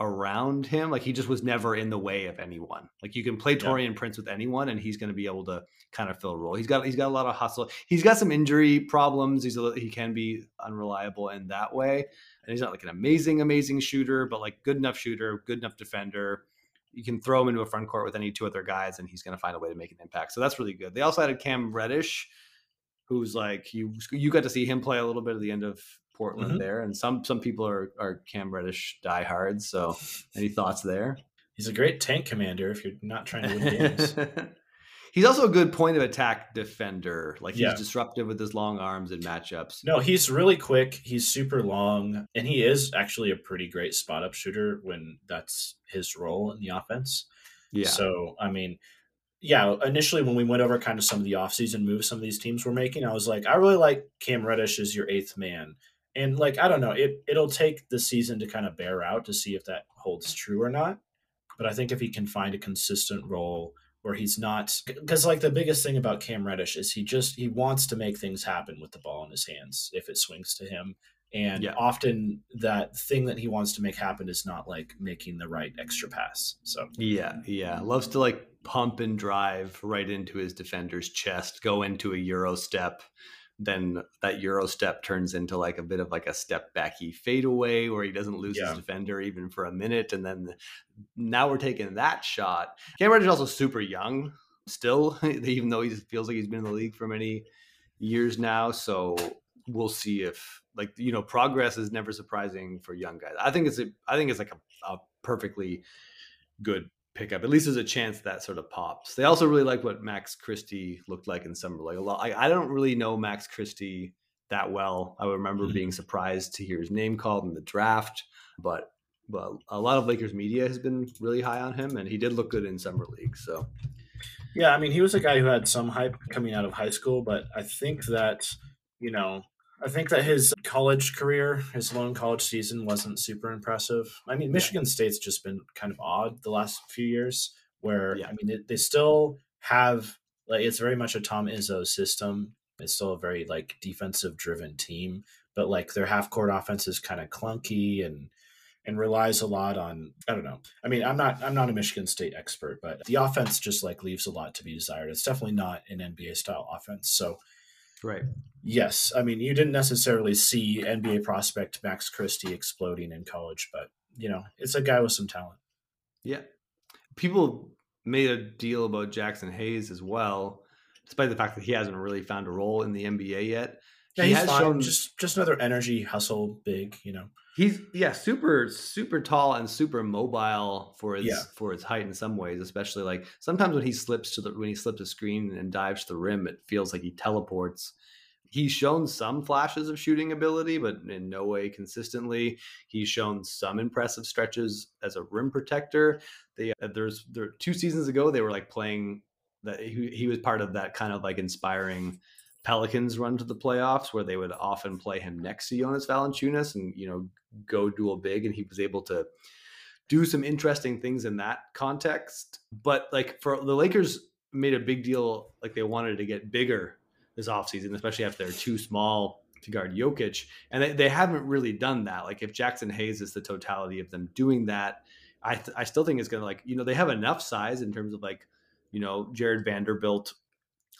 around him. Like he just was never in the way of anyone. Like you can play Taurean yeah. Prince with anyone, and he's going to be able to kind of fill a role. He's got he's got a lot of hustle. He's got some injury problems. He's a, he can be unreliable in that way, and he's not like an amazing amazing shooter, but like good enough shooter, good enough defender. You can throw him into a front court with any two other guys, and he's going to find a way to make an impact. So that's really good. They also had Cam Reddish, who's like you you got to see him play a little bit at the end of Portland mm-hmm. there, and some some people are are Cam Reddish diehards. So, any thoughts there? He's a great tank commander if you're not trying to win games. he's also a good point of attack defender. Like he's yeah. disruptive with his long arms and matchups. No, he's really quick. He's super long, and he is actually a pretty great spot up shooter when that's his role in the offense. Yeah. So I mean, yeah, initially when we went over kind of some of the offseason moves some of these teams were making, I was like, I really like Cam Reddish as your eighth man and like I don't know, it it'll take the season to kind of bear out to see if that holds true or not. But I think if he can find a consistent role where he's not because like the biggest thing about Cam Reddish is he just he wants to make things happen with the ball in his hands if it swings to him. And Yeah. often that thing that he wants to make happen is not like making the right extra pass. So Yeah, yeah. Loves to like pump and drive right into his defender's chest, go into a Euro step. Then that Euro step turns into like a bit of like a step backy fadeaway where he doesn't lose Yeah. his defender even for a minute. And then now we're taking that shot. Cam Reddish is also super young still, even though he feels like he's been in the league for many years now. So we'll see if like you know progress is never surprising for young guys. I think it's a, I think it's like a, a perfectly good pickup. At least there's a chance that sort of pops. They also really like what Max Christie looked like in summer. Like a lot, I, I don't really know Max Christie that well. I remember Mhm. being surprised to hear his name called in the draft, but but a lot of Lakers media has been really high on him, and he did look good in summer league. So Yeah, I mean, he was a guy who had some hype coming out of high school, but I think that, you know, I think that his college career, his lone college season wasn't super impressive. I mean, Michigan State's just been kind of odd the last few years where, Yeah. I mean, it, they still have, like, it's very much a Tom Izzo system. It's still a very, like, defensive driven team, but, like, their half court offense is kind of clunky and, and relies a lot on I don't know. I mean, I'm not I'm not a Michigan State expert, but the offense just like leaves a lot to be desired. It's definitely not an NBA style offense. So right, yes, I mean you didn't necessarily see NBA prospect Max Christie exploding in college, but you know it's a guy with some talent. yeah. People made a deal about Jaxson Hayes as well, despite the fact that he hasn't really found a role in the NBA yet. Yeah, he he's has fine. shown just just another energy hustle big. You know. He's yeah, super super tall and super mobile for his Yeah. for his height in some ways, especially like sometimes when he slips to the when he slips a screen and dives to the rim, it feels like he teleports. He's shown some flashes of shooting ability, but in no way consistently. He's shown some impressive stretches as a rim protector. They uh, there's there two seasons ago they were like playing that he, he was part of that kind of like inspiring Pelicans run to the playoffs where they would often play him next to Jonas Valanciunas and you know go dual big and he was able to do some interesting things in that context. But like for the Lakers made a big deal like they wanted to get bigger this offseason especially after they're too small to guard Jokic. And they, they haven't really done that. Like if Jaxson Hayes is the totality of them doing that I, th- I still think it's gonna like you know they have enough size in terms of like you know Jarred Vanderbilt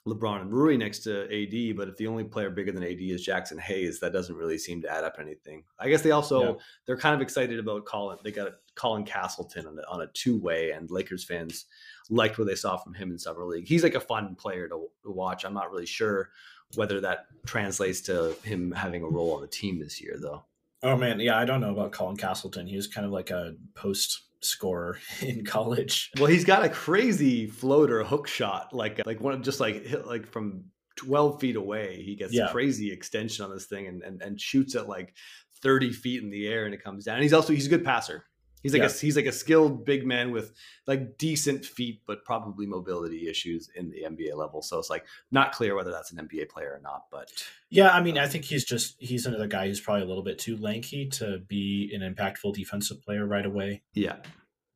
LeBron and Rui next to AD, but if the only player bigger than AD is Jaxson Hayes, that doesn't really seem to add up anything. I guess they also Yeah. they're kind of excited about Colin. They got Colin Castleton on a, on a two way, and Lakers fans liked what they saw from him in summer league. He's like a fun player to, to watch. I'm not really sure whether that translates to him having a role on the team this year, though. Oh man, yeah, I don't know about Colin Castleton. He was kind of like a post scorer in college. Well, he's got a crazy floater hook shot, like like one just like hit like from twelve feet away. He gets Yeah. crazy extension on this thing and, and and shoots at like thirty feet in the air, and it comes down. And he's also he's a good passer. He's like Yeah. a he's like a skilled big man with like decent feet, but probably mobility issues in the NBA level. So it's like not clear whether that's an NBA player or not. But Yeah, I mean, uh, I think he's just he's another guy who's probably a little bit too lanky to be an impactful defensive player right away. yeah,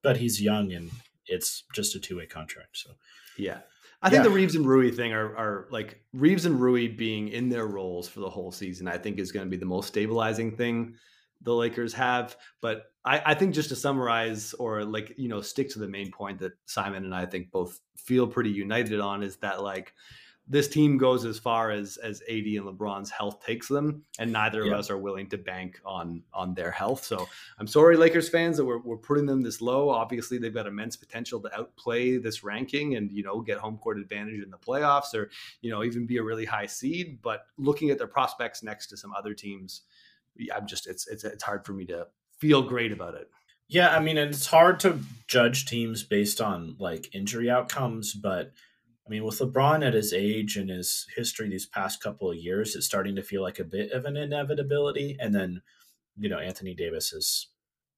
But he's young and it's just a two way contract. So Yeah. I think Yeah. the Reaves and Rui thing are, are like Reaves and Rui being in their roles for the whole season, I think is going to be the most stabilizing thing the Lakers have. But I, I think just to summarize or like, you know, stick to the main point that Simon and I think both feel pretty united on is that like this team goes as far as as AD and LeBron's health takes them, and neither Yeah. of us are willing to bank on on their health. So I'm sorry, Lakers fans, that we're, we're putting them this low. Obviously, they've got immense potential to outplay this ranking and you know get home court advantage in the playoffs, or you know even be a really high seed. But looking at their prospects next to some other teams, I'm just it's it's it's hard for me to feel great about it. yeah, I mean, it's hard to judge teams based on like injury outcomes, but I mean, with LeBron at his age and his history these past couple of years, it's starting to feel like a bit of an inevitability. And then, you know, Anthony Davis has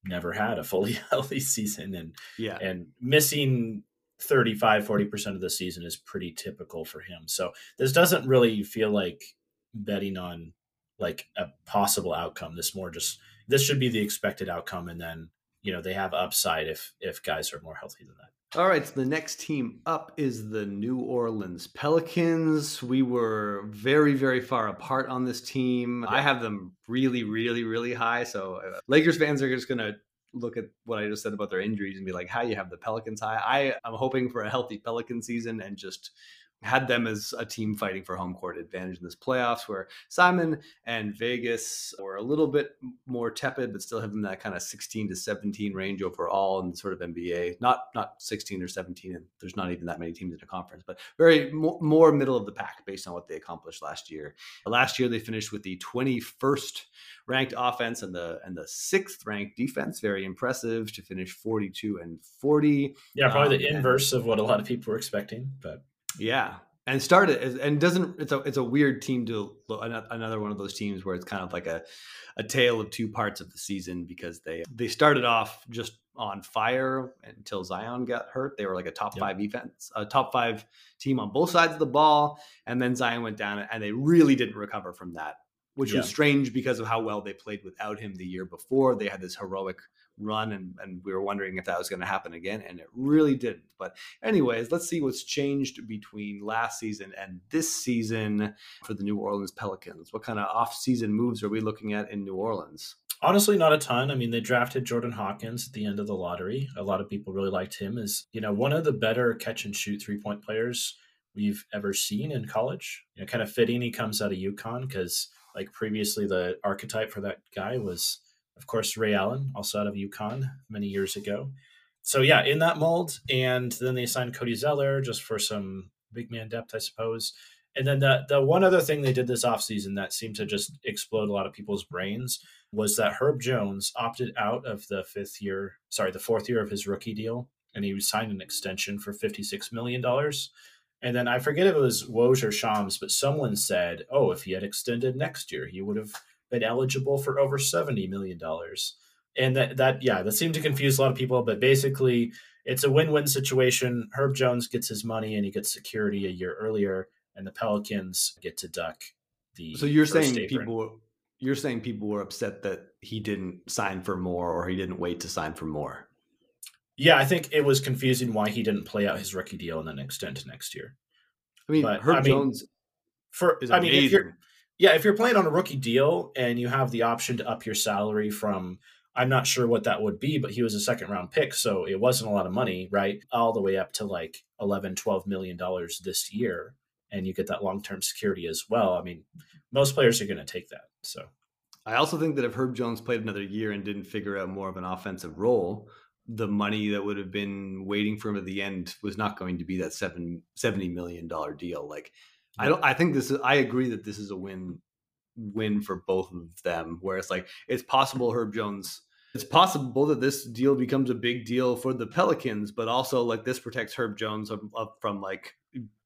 never had a fully healthy season and Yeah, and missing 35 40% of the season is pretty typical for him so this doesn't really feel like betting on like a possible outcome this more just this should be the expected outcome and then you know they have upside if if guys are more healthy than that All right, so the next team up is the New Orleans Pelicans. We were very, very far apart on this team. I have them really, really, really high. So uh, Lakers fans are just going to look at what I just said about their injuries and be like, how you have the Pelicans high. I am hoping for a healthy Pelican season and just had them as a team fighting for home court advantage in this playoffs where Simon and Vegas were a little bit more tepid, but still having that kind of 16 to 17 range overall in sort of NBA. Not not 16 or 17, and there's not even that many teams in a conference, but very more, more middle of the pack based on what they accomplished last year. Last year they finished with the 21st ranked offense and the and the sixth ranked defense. Very impressive to finish 42 and 40. Yeah, probably um, the inverse of what a lot of people were expecting, but yeah, and started and doesn't it's a it's a weird team to another one of those teams where it's kind of like a a tale of two parts of the season because they they started off just on fire until Zion got hurt. They were like a top yep. five defense, a top five team on both sides of the ball, and then Zion went down, and they really didn't recover from that, which yeah. was strange because of how well they played without him the year before. They had this heroic run and, and we were wondering if that was going to happen again and it really didn't. But anyways let's see what's changed between last season and this season for the new orleans pelicans. What kind of off-season moves are we looking at in new orleans? Honestly not a ton. I mean they drafted jordan hawkins at the end of the lottery. A lot of people really liked him as you know one of the better catch and shoot three point players we've ever seen in college. You know kind of fitting he comes out of UConn because like previously the archetype for that guy was of course, Ray Allen, also out of UConn many years ago. So yeah, in that mold, and then they signed Cody Zeller just for some big man depth, I suppose. And then the the one other thing they did this offseason that seemed to just explode a lot of people's brains was that Herb Jones opted out of the fifth year, sorry, the fourth year of his rookie deal, and he signed an extension for fifty six million dollars. And then I forget if it was Woj or Shams, but someone said, "Oh, if he had extended next year, he would have been eligible for over $70 million. And that, that, yeah, that seemed to confuse a lot of people, but basically it's a win-win situation. Herb Jones gets his money and he gets security a year earlier, and the Pelicans get to duck the. So you're saying apron. people, you're saying people were upset that he didn't sign for more or he didn't wait to sign for more. Yeah, I think it was confusing why he didn't play out his rookie deal and then extend to next year. I mean, but, Herb I mean, Jones for I mean, if you're yeah, if you're playing on a rookie deal and you have the option to up your salary from I'm not sure what that would be, but he was a second round pick, so it wasn't a lot of money, right? All the way up to like 11, 12 million dollars this year and you get that long-term security as well. I mean, most players are going to take that. So I also think that if Herb Jones played another year and didn't figure out more of an offensive role, the money that would have been waiting for him at the end was not going to be that seven, $70 million deal. Like I don't. I think this is. I agree that this is a win win for both of them. Where it's like it's possible Herb Jones. It's possible that this deal becomes a big deal for the Pelicans, but also like this protects Herb Jones up from like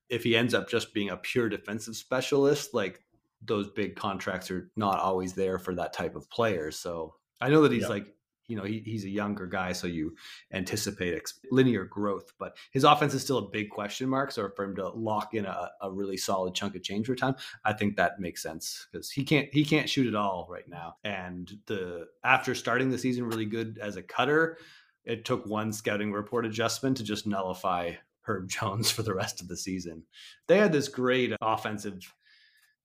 if he ends up just being a pure defensive specialist, like those big contracts are not always there for that type of player. So I know that he's like you know he, he's a younger guy so you anticipate ex- linear growth but his offense is still a big question mark so for him to lock in a, a really solid chunk of change for time i think that makes sense because he can't he can't shoot at all right now. And the after starting the season really good as a cutter it took one scouting report adjustment to just nullify herb jones for the rest of the season. They had this great offensive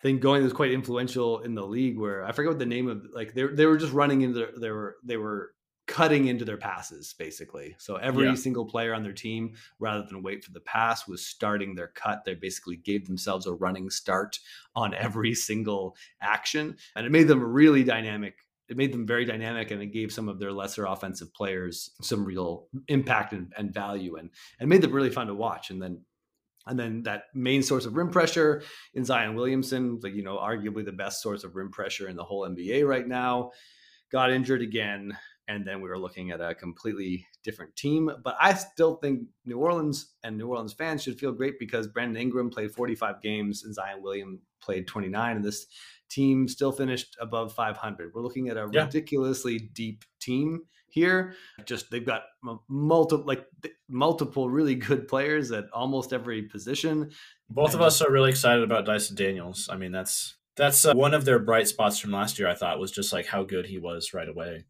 thing going that was quite influential in the league where I forget what the name of like they they were just running into their, they were they were cutting into their passes basically. So every yeah. single player on their team rather than wait for the pass was starting their cut. They basically gave themselves a running start on every single action and it made them really dynamic. It made them very dynamic and it gave some of their lesser offensive players some real impact and, and value and and made them really fun to watch. And then and then that main source of rim pressure in Zion Williamson, like you know, arguably the best source of rim pressure in the whole NBA right now, got injured again, and then we were looking at a completely different team. But I still think New Orleans and New Orleans fans should feel great because Brandon Ingram played 45 games and Zion Williams played 29, and this team still finished above 500. We're looking at a yeah. ridiculously deep team here. Just they've got multiple like multiple really good players at almost every position. Both of us are really excited about Dyson Daniels. I mean, that's that's uh, one of their bright spots from last year. I thought was just like how good he was right away.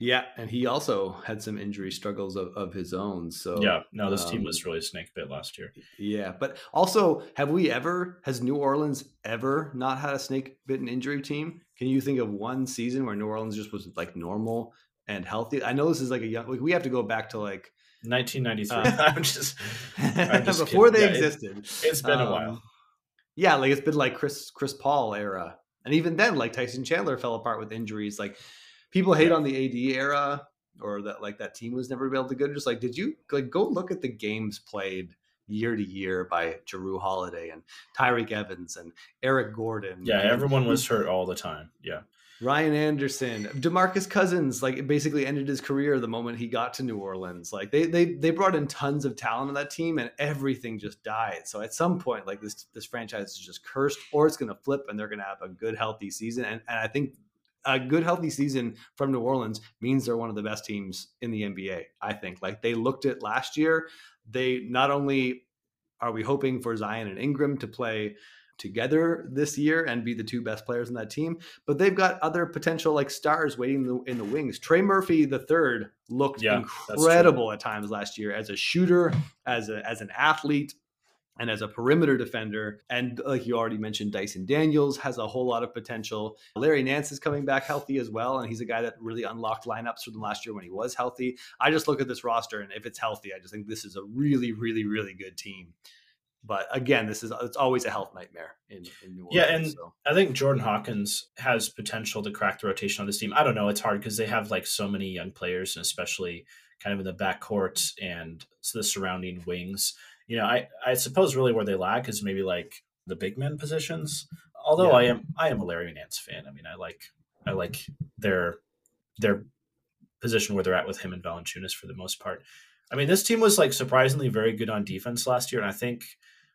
Yeah, and he also had some injury struggles of, of his own. So yeah, no, this um, team was really snake bit last year. Yeah, but also, have we ever has New Orleans ever not had a snake bitten injury team? Can you think of one season where New Orleans just was like normal and healthy? I know this is like a young. Like we have to go back to like 1993. Uh, I'm just, I'm just before kidding. they yeah, existed. It, has been um, a while. Yeah, like it's been like Chris Chris Paul era, and even then, like Tyson Chandler fell apart with injuries. Like people hate on the AD era or that like that team was never able to go. Just like, did you like go look at the games played year to year by Jrue Holiday and Tyreke Evans and Eric Gordon? Yeah, everyone was hurt all the time. Yeah. Ryan Anderson, DeMarcus Cousins, like it basically ended his career the moment he got to New Orleans. Like they they they brought in tons of talent on that team and everything just died. So at some point, like this this franchise is just cursed, or it's gonna flip and they're gonna have a good healthy season. And, and I think a good healthy season from New Orleans means they're one of the best teams in the NBA. I think like they looked at last year. They not only are we hoping for Zion and Ingram to play together this year and be the two best players in that team, but they've got other potential like stars waiting in the, in the wings. Trey Murphy the third looked yeah, incredible at times last year as a shooter, as a as an athlete and as a perimeter defender. And like you already mentioned, Dyson Daniels has a whole lot of potential. Larry Nance is coming back healthy as well. And he's a guy that really unlocked lineups from last year when he was healthy. I just look at this roster, and if it's healthy, I just think this is a really, really, really good team. But again, this is it's always a health nightmare in, in New Orleans. Yeah, and so. I think Jordan Hawkins has potential to crack the rotation on this team. I don't know; it's hard because they have like so many young players, and especially kind of in the backcourt and the surrounding wings you know, I, I suppose really where they lack is maybe like the big men positions. Although yeah. I am I am a Larry Nance fan. I mean, I like I like their their position where they're at with him and Valanciunas for the most part. I mean, this team was like surprisingly very good on defense last year, and I think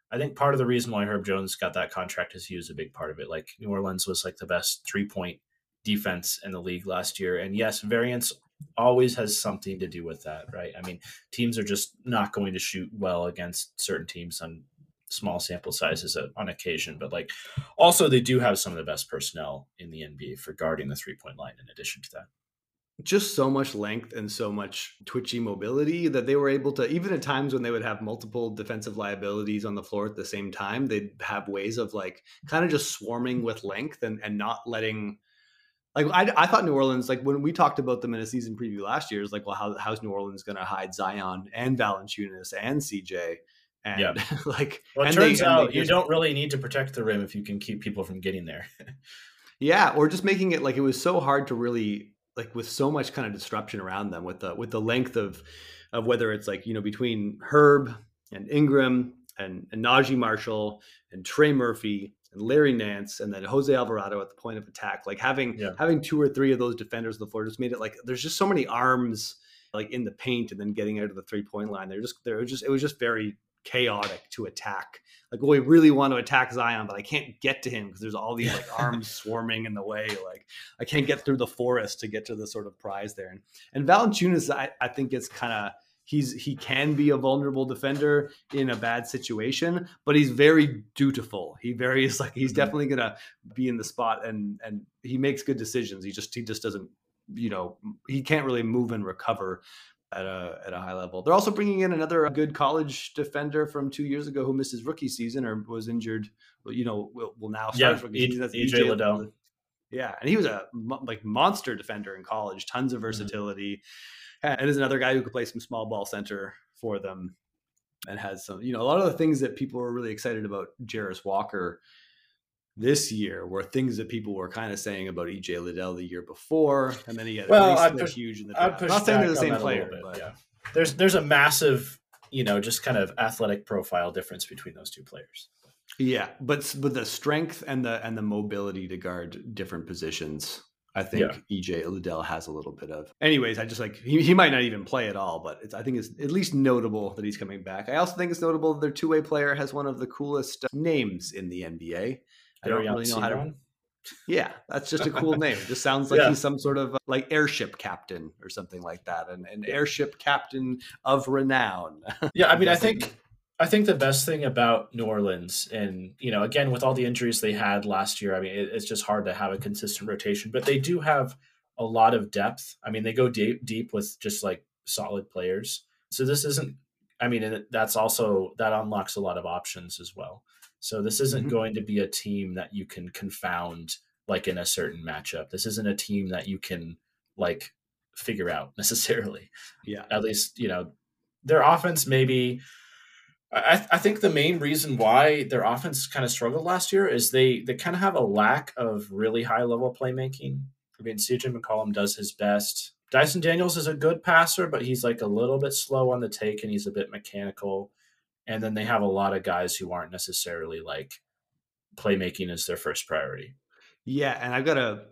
I think part of the reason why Herb Jones got that contract is he was a big part of it. Like New Orleans was like the best three point defense in the league last year, and yes, variance always has something to do with that, right? I mean, teams are just not going to shoot well against certain teams on small sample sizes on occasion, but like also they do have some of the best personnel in the NBA for guarding the three point line in addition to that. Just so much length and so much twitchy mobility that they were able to, even at times when they would have multiple defensive liabilities on the floor at the same time, they'd have ways of like kind of just swarming with length and, and not letting like I, I thought New Orleans, like when we talked about them in a season preview last year, is like, well, how, how's New Orleans going to hide Zion and Valanciunas and CJ? And yeah. like, well, it turns they, out you don't really need to protect the rim if you can keep people from getting there. yeah, or just making it like it was so hard to really like with so much kind of disruption around them with the with the length of of whether it's like you know between Herb and Ingram and, and Naji Marshall and Trey Murphy and Larry Nance and then Jose Alvarado at the point of attack. Like having yeah. having two or three of those defenders on the floor just made it like there's just so many arms like in the paint and then getting out of the three point line. They're just they're just it was just very chaotic to attack. Like, well, we really want to attack Zion, but I can't get to him because there's all these like arms swarming in the way. Like, I can't get through the forest to get to the sort of prize there. And and Valanciunas, I, I think it's kind of he's he can be a vulnerable defender in a bad situation but he's very dutiful he very is like he's mm-hmm. definitely gonna be in the spot and and he makes good decisions he just he just doesn't you know he can't really move and recover at a at a high level they're also bringing in another good college defender from two years ago who missed his rookie season or was injured you know will, will now start yeah, rookie season. That's EJ Liddell. Yeah, and he was a like monster defender in college, tons of mm-hmm. versatility. Mm-hmm and is another guy who could play some small ball center for them and has some, you know, a lot of the things that people were really excited about Jarace Walker this year were things that people were kind of saying about EJ Liddell the year before, and then he had well, push, huge in the draft. I'm not saying they're the same player, bit, but yeah. there's there's a massive, you know, just kind of athletic profile difference between those two players. Yeah, but but the strength and the and the mobility to guard different positions I think yeah. EJ Liddell has a little bit of. Anyways, I just like he, he might not even play at all, but it's I think it's at least notable that he's coming back. I also think it's notable that their two way player has one of the coolest names in the NBA. I don't really know how to. Yeah, that's just a cool name. It just sounds like yeah. he's some sort of uh, like airship captain or something like that, an, an airship captain of renown. Yeah, I mean, I think I think the best thing about New Orleans, and you know, again with all the injuries they had last year, I mean, it, it's just hard to have a consistent rotation. But they do have a lot of depth. I mean, they go deep deep with just like solid players. So this isn't. I mean, that's also that unlocks a lot of options as well. So this isn't mm-hmm. going to be a team that you can confound like in a certain matchup. This isn't a team that you can like figure out necessarily. Yeah. At least, you know, their offense maybe I, I think the main reason why their offense kind of struggled last year is they they kind of have a lack of really high level playmaking. I mean, CJ McCollum does his best. Dyson Daniels is a good passer, but he's like a little bit slow on the take and he's a bit mechanical. And then they have a lot of guys who aren't necessarily like playmaking is their first priority. Yeah, and I've got a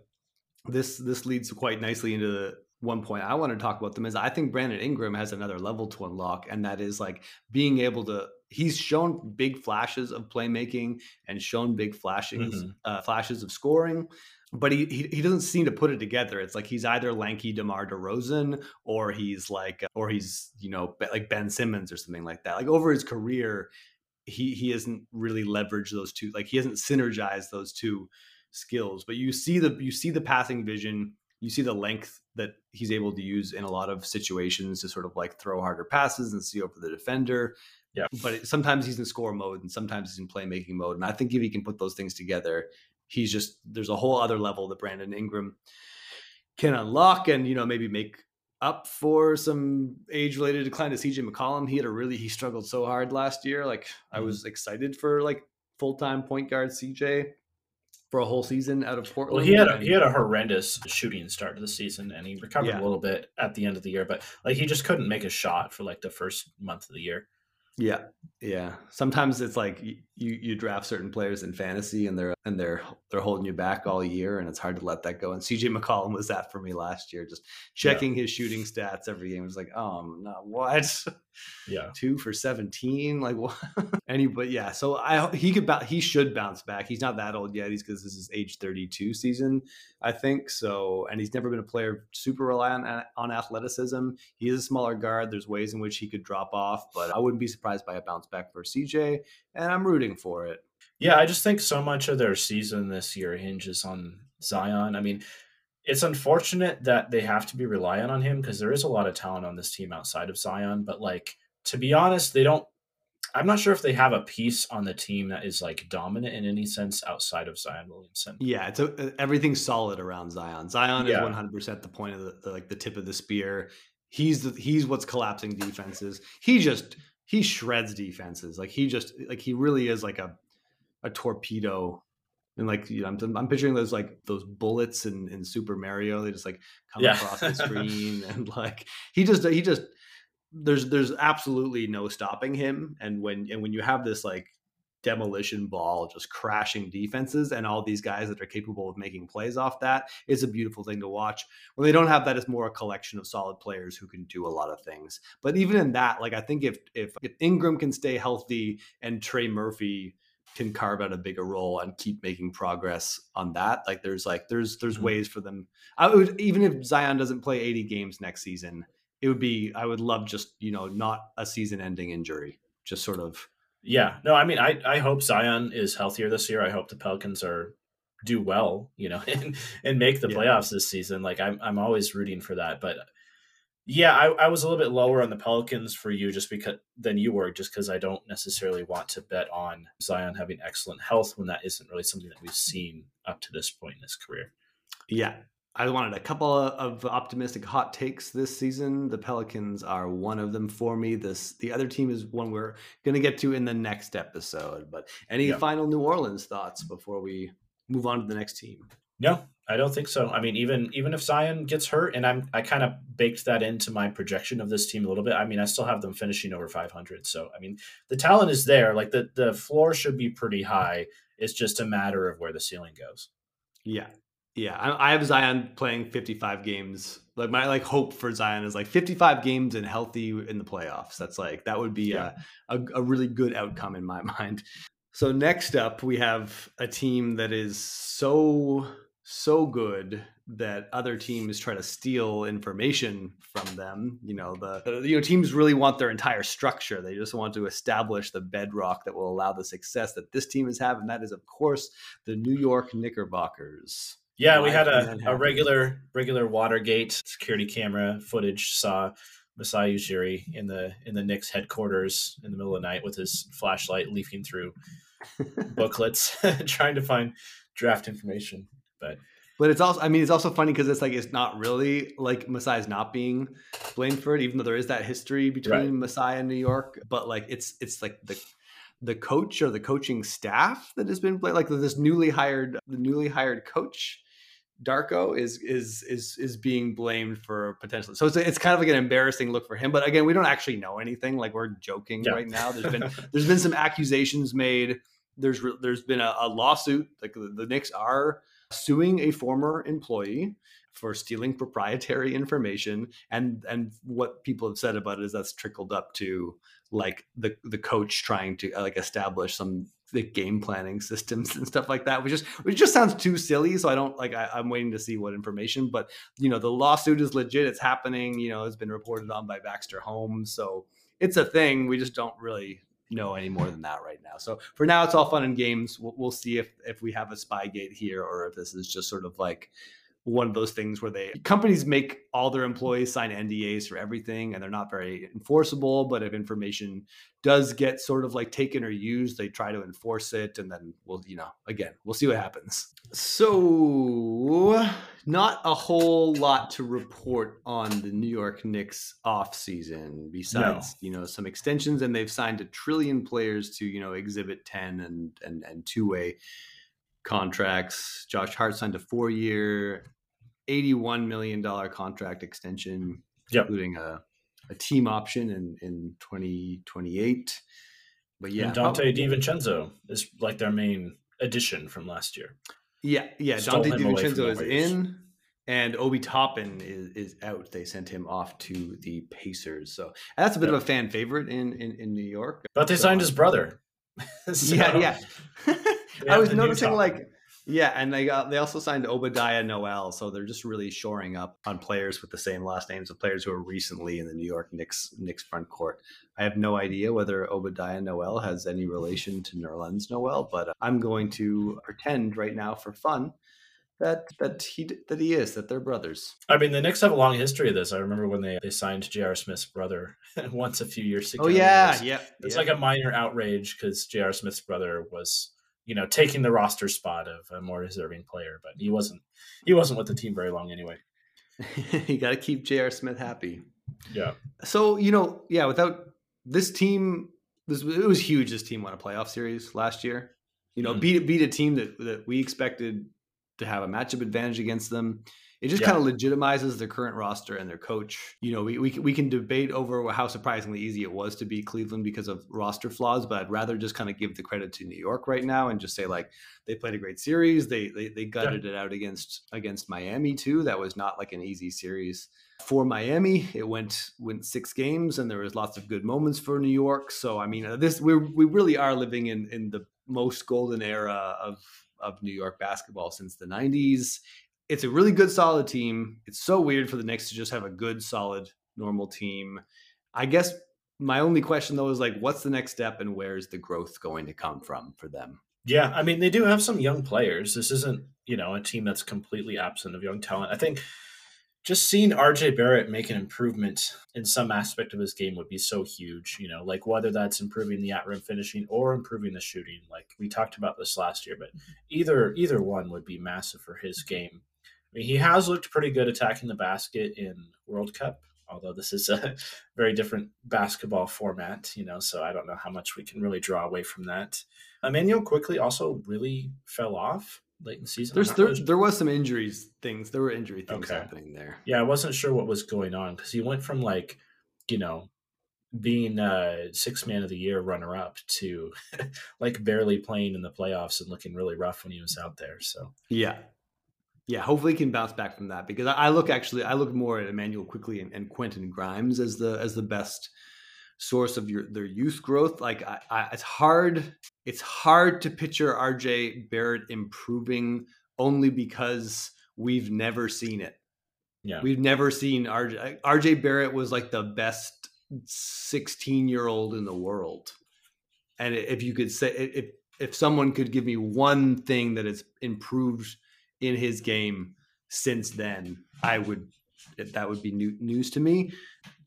this this leads quite nicely into the one point I want to talk about them is I think Brandon Ingram has another level to unlock, and that is like being able to. He's shown big flashes of playmaking and shown big flashings, mm-hmm. uh, flashes of scoring, but he, he, he doesn't seem to put it together. It's like he's either lanky DeMar DeRozan or he's like or he's you know like Ben Simmons or something like that. Like over his career, he he hasn't really leveraged those two. Like he hasn't synergized those two skills. But you see the you see the passing vision you see the length that he's able to use in a lot of situations to sort of like throw harder passes and see over the defender. Yeah. But sometimes he's in score mode and sometimes he's in playmaking mode. And I think if he can put those things together, he's just there's a whole other level that Brandon Ingram can unlock and you know maybe make up for some age related decline to CJ McCollum. He had a really he struggled so hard last year. Like mm-hmm. I was excited for like full time point guard CJ for a whole season out of Portland. Well, he had a, he had a horrendous shooting start to the season, and he recovered yeah. a little bit at the end of the year, but like he just couldn't make a shot for like the first month of the year. Yeah, yeah. Sometimes it's like you you draft certain players in fantasy and they're and they're they're holding you back all year, and it's hard to let that go. And CJ McCollum was that for me last year, just checking yeah. his shooting stats every game. It was like, um, oh no, what? Yeah, two for seventeen, like what? Any but Yeah. So I he could he should bounce back. He's not that old yet. He's because this is age thirty two season, I think. So and he's never been a player super reliant on, on athleticism. He is a smaller guard. There's ways in which he could drop off, but I wouldn't be surprised by a bounce back for CJ, and I'm rooting for it. Yeah, I just think so much of their season this year hinges on Zion. I mean, it's unfortunate that they have to be reliant on him because there is a lot of talent on this team outside of Zion. But like to be honest, they don't. I'm not sure if they have a piece on the team that is like dominant in any sense outside of Zion Williamson. Yeah, it's a, uh, everything's solid around Zion. Zion yeah. is 100 percent the point of the, the, like the tip of the spear. He's the, he's what's collapsing defenses. He just he shreds defenses. Like he just like he really is like a a torpedo. And like you know, I'm, I'm picturing those like those bullets in, in Super Mario. They just like come yeah. across the screen and like he just he just there's there's absolutely no stopping him. And when and when you have this like demolition ball just crashing defenses and all these guys that are capable of making plays off that is a beautiful thing to watch. When they don't have that it's more a collection of solid players who can do a lot of things. But even in that like i think if if, if ingram can stay healthy and trey murphy can carve out a bigger role and keep making progress on that like there's like there's there's mm-hmm. ways for them. I would even if zion doesn't play 80 games next season it would be i would love just you know not a season ending injury just sort of yeah, no, I mean, I I hope Zion is healthier this year. I hope the Pelicans are do well, you know, and and make the yeah. playoffs this season. Like I'm I'm always rooting for that. But yeah, I, I was a little bit lower on the Pelicans for you just because than you were, just because I don't necessarily want to bet on Zion having excellent health when that isn't really something that we've seen up to this point in his career. Yeah, I wanted a couple of optimistic hot takes this season. The Pelicans are one of them for me. This the other team is one we're going to get to in the next episode. But any yeah. final New Orleans thoughts before we move on to the next team? No, I don't think so. I mean, even even if Zion gets hurt, and I'm I kind of baked that into my projection of this team a little bit. I mean, I still have them finishing over 500. So I mean, the talent is there. Like the the floor should be pretty high. It's just a matter of where the ceiling goes. Yeah, yeah, I, I have Zion playing 55 games. Like my like hope for Zion is like 55 games and healthy in the playoffs. That's like that would be yeah. a, a, a really good outcome in my mind. So next up, we have a team that is so so good that other teams try to steal information from them. You know, the you know teams really want their entire structure. They just want to establish the bedrock that will allow the success that this team is having. That is, of course, the New York Knickerbockers. Yeah, we had a, a regular regular Watergate security camera footage saw Masai Ujiri in the in the Knicks headquarters in the middle of the night with his flashlight leafing through booklets trying to find draft information. But but it's also I mean it's also funny because it's like it's not really like Masai's not being blamed for it, even though there is that history between right. Masai and New York. But like it's it's like the the coach or the coaching staff that has been like this newly hired the newly hired coach Darko is is is is being blamed for potentially. So it's it's kind of like an embarrassing look for him. But again, we don't actually know anything. Like we're joking yeah. right now. There's been there's been some accusations made. There's there's been a, a lawsuit. Like the, the Knicks are suing a former employee for stealing proprietary information and and what people have said about it is that's trickled up to like the the coach trying to like establish some the game planning systems and stuff like that, which just which just sounds too silly. So I don't like. I, am waiting to see what information, but you know, the lawsuit is legit. It's happening. You know, it's been reported on by Baxter Holmes, so it's a thing. We just don't really know any more than that right now. So for now, it's all fun and games. We'll, we'll see if if we have a Spygate here or if this is just sort of like one of those things where they companies make all their employees sign NDAs for everything and they're not very enforceable. But if information does get sort of like taken or used, they try to enforce it. And then we'll, you know, again, we'll see what happens. So, not a whole lot to report on the New York Knicks off season besides, no. you know, some extensions and they've signed a trillion players to, you know, exhibit 10 and, and, and two way contracts. Josh Hart signed a four year, $81 million contract extension, yep. including a, a team option in, in 2028. But yeah, and Donte DiVincenzo is like their main addition from last year. Yeah, yeah. Stole Donte DiVincenzo is in, and Obi Toppin is, is out. They sent him off to the Pacers. So that's a bit yep. of a fan favorite in, in, in New York. But they so, signed his brother. so, yeah, yeah. I was noticing like yeah, and they got they also signed Obadiah Noel, so they're just really shoring up on players with the same last names of players who are recently in the New York Knicks Knicks front court. I have no idea whether Obadiah Noel has any relation to Nerlens Noel, but I'm going to pretend right now for fun that that he that he is that they're brothers. I mean, the Knicks have a long history of this. I remember when they they signed J.R. Smith's brother once a few years ago. Oh yeah, yeah. It's like a minor outrage because J.R. Smith's brother was you know, taking the roster spot of a more deserving player, but he wasn't he wasn't with the team very long anyway. you got to keep J.R. Smith happy. Yeah. So you know, yeah, without this team, this it was huge. This team won a playoff series last year. You know, mm. beat beat a team that that we expected to have a matchup advantage against them it just yeah. kind of legitimizes their current roster and their coach. You know, we, we, we can debate over how surprisingly easy it was to beat Cleveland because of roster flaws, but I'd rather just kind of give the credit to New York right now and just say like they played a great series. They they, they gutted yeah. it out against against Miami too. That was not like an easy series for Miami. It went went six games, and there was lots of good moments for New York. So I mean, uh, this we we really are living in in the most golden era of of New York basketball since the 90s it's a really good, solid team. It's so weird for the Knicks to just have a good, solid, normal team. I guess my only question though is like, what's the next step, and where's the growth going to come from for them? Yeah, I mean, they do have some young players. This isn't, you know, a team that's completely absent of young talent. I think just seeing RJ Barrett make an improvement in some aspect of his game would be so huge, you know, like whether that's improving the at rim finishing or improving the shooting. Like we talked about this last year, but mm-hmm. either either one would be massive for his game mean, he has looked pretty good attacking the basket in World Cup, although this is a very different basketball format, you know, so I don't know how much we can really draw away from that. Immanuel Quickley also really fell off late in the season. There's there, there was some injuries things. There were injury things okay. happening there. Yeah, I wasn't sure what was going on because he went from like, you know, being a six man of the year runner up to like barely playing in the playoffs and looking really rough when he was out there. So yeah, yeah, hopefully he can bounce back from that because I look actually I look more at Immanuel Quickley and, and Quentin Grimes as the as the best source of your their youth growth. Like I, I, it's hard it's hard to picture RJ Barrett improving only because we've never seen it. Yeah, we've never seen RJ RJ Barrett was like the best 16 year old in the world, and if you could say if if someone could give me one thing that has improved in his game since then, I would that would be new, news to me.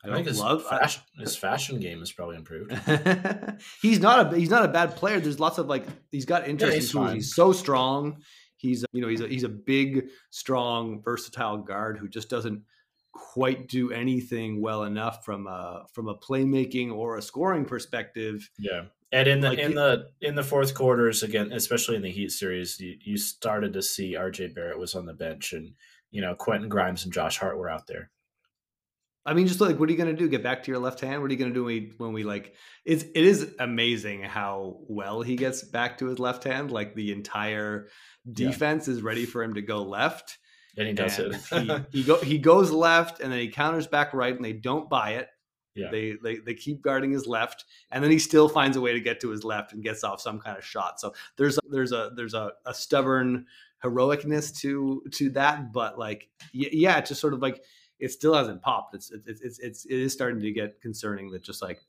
I, I think his love fashion, his fashion game is probably improved. he's not a he's not a bad player. There's lots of like he's got interesting yeah, tools. He's so strong. He's you know he's a, he's a big, strong, versatile guard who just doesn't quite do anything well enough from a from a playmaking or a scoring perspective. Yeah. And in the like in the in the fourth quarters again, especially in the Heat series, you, you started to see RJ Barrett was on the bench and you know Quentin Grimes and Josh Hart were out there. I mean, just like, what are you going to do? Get back to your left hand? What are you going to do when we, when we like? It's it is amazing how well he gets back to his left hand. Like the entire defense yeah. is ready for him to go left, and he does and it. he, he go he goes left, and then he counters back right, and they don't buy it. Yeah. They, they they keep guarding his left, and then he still finds a way to get to his left and gets off some kind of shot. So there's a, there's a there's a, a stubborn heroicness to to that, but like yeah, it's just sort of like it still hasn't popped. It's it's it's it's it is starting to get concerning that just like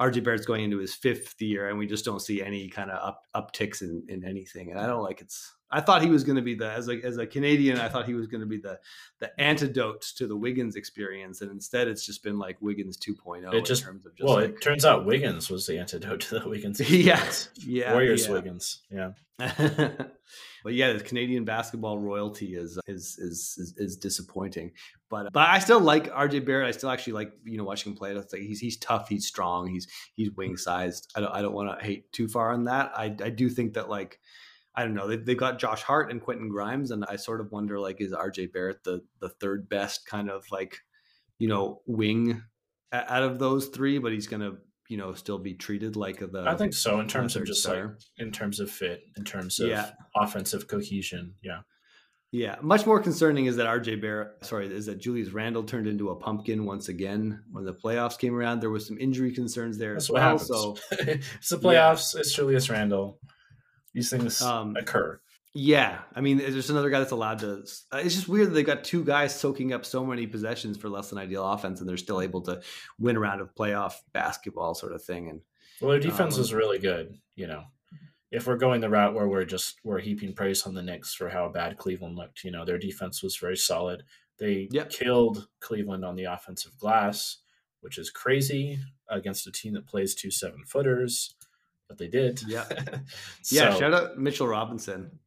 RJ Barrett's going into his fifth year, and we just don't see any kind of up upticks in, in anything. And I don't like it's. I thought he was going to be the as a as a Canadian. I thought he was going to be the the antidote to the Wiggins experience, and instead it's just been like Wiggins 2.0. It just, just well, like, it turns out Wiggins was the antidote to the Wiggins. Experience. Yeah, yeah, Warriors yeah. Wiggins. Yeah. but yeah, the Canadian basketball royalty is, uh, is is is is, disappointing. But but I still like RJ Barrett. I still actually like you know watching him play. He's he's tough. He's strong. He's he's wing sized. I don't I don't want to hate too far on that. I I do think that like. I don't know. They they've got Josh Hart and Quentin Grimes, and I sort of wonder like, is RJ Barrett the the third best kind of like, you know, wing out of those three? But he's gonna you know still be treated like the I think so in terms of just like in terms of fit, in terms of yeah. offensive cohesion. Yeah. Yeah, much more concerning is that RJ Barrett, sorry, is that Julius Randle turned into a pumpkin once again when the playoffs came around. There was some injury concerns there That's as well. So it's the playoffs. Yeah. It's Julius Randle These things um, occur. Yeah, I mean, there's another guy that's allowed to. It's just weird that they got two guys soaking up so many possessions for less than ideal offense, and they're still able to win a round of playoff basketball, sort of thing. And well, their defense um, is really good. You know, if we're going the route where we're just we're heaping praise on the Knicks for how bad Cleveland looked, you know, their defense was very solid. They yep. killed Cleveland on the offensive glass, which is crazy against a team that plays two seven footers, but they did. Yeah, so, yeah. Shout out Mitchell Robinson.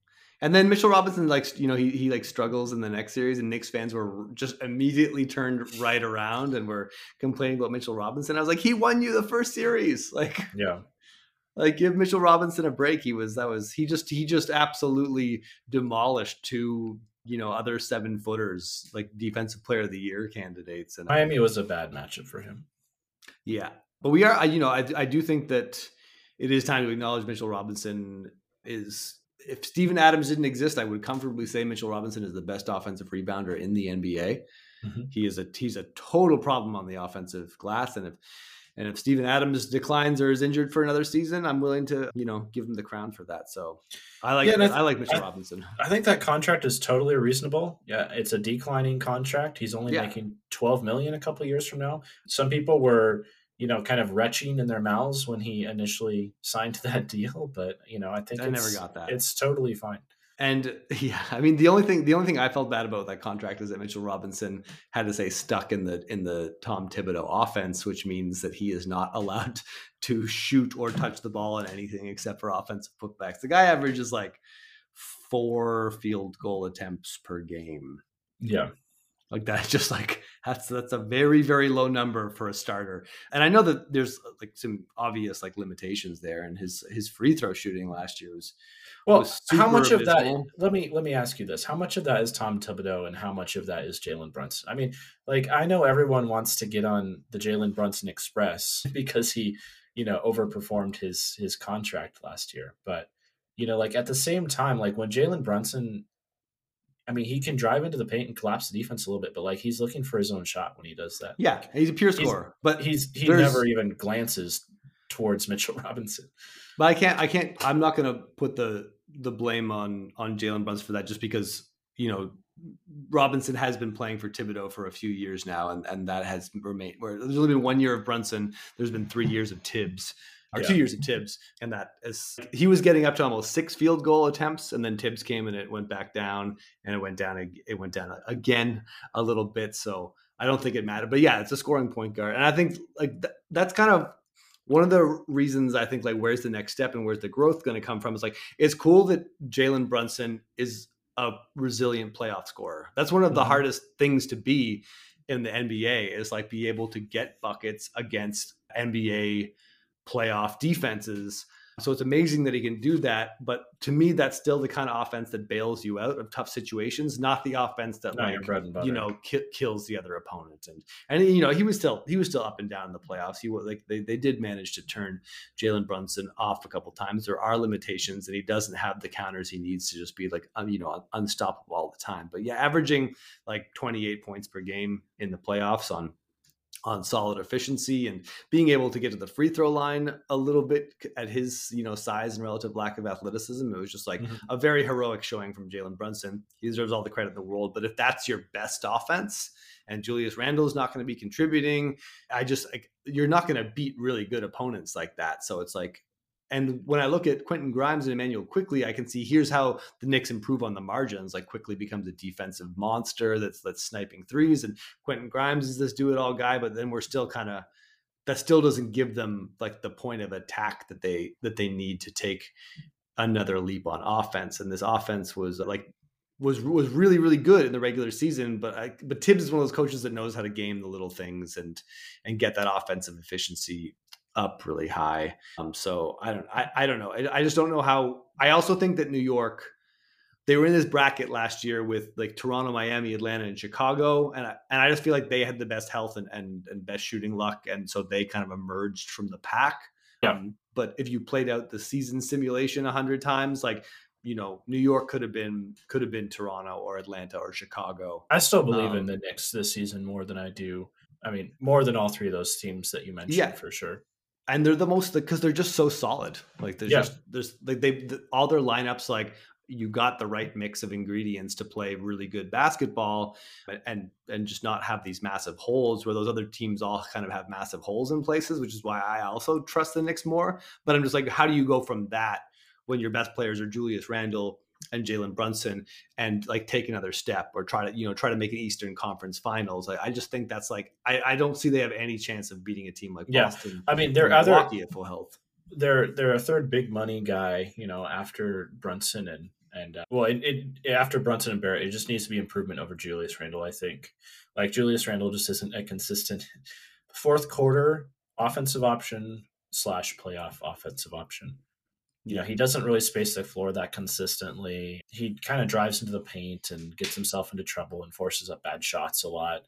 And then Mitchell Robinson, like you know, he he like struggles in the next series, and Knicks fans were just immediately turned right around and were complaining about Mitchell Robinson. I was like, he won you the first series, like yeah, like give Mitchell Robinson a break. He was that was he just he just absolutely demolished two you know other seven footers like defensive player of the year candidates. And Miami was a bad matchup for him. Yeah, but we are you know I I do think that it is time to acknowledge Mitchell Robinson is if Steven Adams didn't exist, I would comfortably say Mitchell Robinson is the best offensive rebounder in the NBA. Mm-hmm. He is a he's a total problem on the offensive glass, and if and if Steven Adams declines or is injured for another season, I'm willing to you know give him the crown for that. So I like yeah, I, th- I, like Mitchell I, Robinson. I think that contract is totally reasonable. Yeah, it's a declining contract. He's only yeah. making 12 million a couple years from now. Some people were you know, kind of retching in their mouths when he initially signed that deal. But you know, I think I never got that. It's totally fine. And yeah, I mean the only thing the only thing I felt bad about that contract is that Mitchell Robinson had to say stuck in the in the Tom Thibodeau offense, which means that he is not allowed to shoot or touch the ball in anything except for offensive putbacks. The guy averages like four field goal attempts per game. Yeah like that's just like that's that's a very very low number for a starter. And i know that there's uh, like some obvious like limitations there and his his free throw shooting last year was well was how much abysmal. of that let me let me ask you this. How much of that is tom thibodeau and how much of that is jalen brunson? I mean like i know everyone wants to get on the jalen brunson express because he you know overperformed his his contract last year. But you know like at the same time like when jalen brunson I mean, he can drive into the paint and collapse the defense a little bit, but like he's looking for his own shot when he does that. Yeah, he's a pure scorer, he's, but he's he never even glances towards Mitchell Robinson. But I can't, I can't, I'm not going to put the the blame on on Jalen Brunson for that, just because you know Robinson has been playing for Thibodeau for a few years now, and and that has remained. Where there's only been one year of Brunson, there's been three years of Thibs. Or yeah. two years of Thibs, and that is he was getting up to almost six field goal attempts, and then Thibs came and it went back down, and it went down. It went down again a little bit. So I don't think it mattered. But yeah, it's a scoring point guard, and I think like th- that's kind of one of the reasons I think like where's the next step and where's the growth going to come from is like it's cool that Jalen Brunson is a resilient playoff scorer. That's one of the mm-hmm. hardest things to be in the NBA is like be able to get buckets against NBA playoff defenses so it's amazing that he can do that. But to me, that's still the kind of offense that bails you out of tough situations, not the offense that not like you know ki- kills the other opponent. And and you know he was still he was still up and down in the playoffs. He was like they, they did manage to turn Jalen Brunson off a couple times. There are limitations, and he doesn't have the counters he needs to just be like you know unstoppable all the time. But yeah, averaging like 28 points per game in the playoffs on on solid efficiency and being able to get to the free throw line a little bit at his you know size and relative lack of athleticism. It was just like mm-hmm. a very heroic showing from Jalen Brunson. He deserves all the credit in the world. But if that's your best offense and Julius Randle is not going to be contributing, I just like you're not going to beat really good opponents like that. So it's like and when I look at Quentin Grimes and Immanuel Quickley, I can see here's how the Knicks improve on the margins. Like Quickley becomes a defensive monster that's that's sniping threes, and Quentin Grimes is this do it all guy. But then we're still kind of that still doesn't give them like the point of attack that they that they need to take another leap on offense. And this offense was like was was really really good in the regular season. But I, but Thibs is one of those coaches that knows how to game the little things and and get that offensive efficiency up really high. Um, so I don't, I, I don't know. I, I, just don't know how. I also think that New York, they were in this bracket last year with like Toronto, Miami, Atlanta, and Chicago, and I, and I just feel like they had the best health and, and and best shooting luck, and so they kind of emerged from the pack. Yeah. Um, but if you played out the season simulation a hundred times, like you know, New York could have been could have been Toronto or Atlanta or Chicago. I still believe um, in the Knicks this season more than I do. I mean, more than all three of those teams that you mentioned yeah. for sure and they're the most because they're just so solid. Like there's yeah. just there's like they the, all their lineups like you got the right mix of ingredients to play really good basketball and and just not have these massive holes where those other teams all kind of have massive holes in places, which is why I also trust the Knicks more. But I'm just like, how do you go from that when your best players are Julius Randle, and Jalen Brunson and like take another step or try to you know try to make an Eastern Conference Finals. I, I just think that's like I, I don't see they have any chance of beating a team like yeah. Boston. I mean, they're other at full health. They're they're a third big money guy, you know, after Brunson and and uh, well, it, it, after Brunson and Barrett, it just needs to be improvement over Julius Randle. I think like Julius Randle just isn't a consistent fourth quarter offensive option slash playoff offensive option. You know, he doesn't really space the floor that consistently. He kind of drives into the paint and gets himself into trouble and forces up bad shots a lot.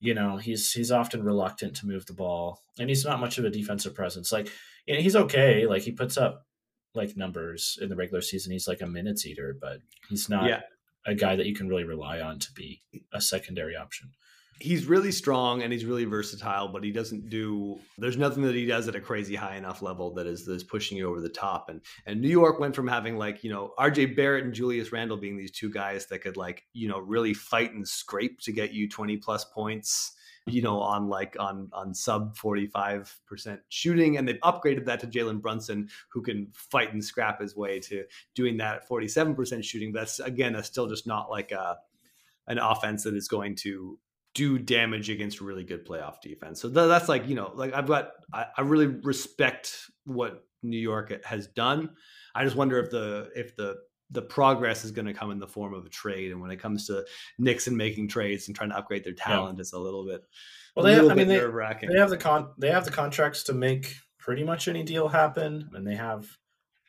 You know, he's he's often reluctant to move the ball, and he's not much of a defensive presence. Like, you know, he's okay. Like he puts up like numbers in the regular season. He's like a minutes eater, but he's not yeah. a guy that you can really rely on to be a secondary option he's really strong and he's really versatile, but he doesn't do. There's nothing that he does at a crazy high enough level that is that is pushing you over the top. And and New York went from having like you know R.J. Barrett and Julius Randle being these two guys that could like you know really fight and scrape to get you 20 plus points you know, on like on on sub 45% shooting. And they've upgraded that to Jalen Brunson, who can fight and scrap his way to doing that at 47% shooting. That's again, that's still just not like a an offense that is going to do damage against really good playoff defense. So that's like, you know, like I've got, I, I, really respect what New York has done. I just wonder if the, if the, the progress is going to come in the form of a trade. And when it comes to Nixon making trades and trying to upgrade their talent, yeah. it's a little bit, well, they have, I mean, they, they have the con, they have the contracts to make pretty much any deal happen. And they have,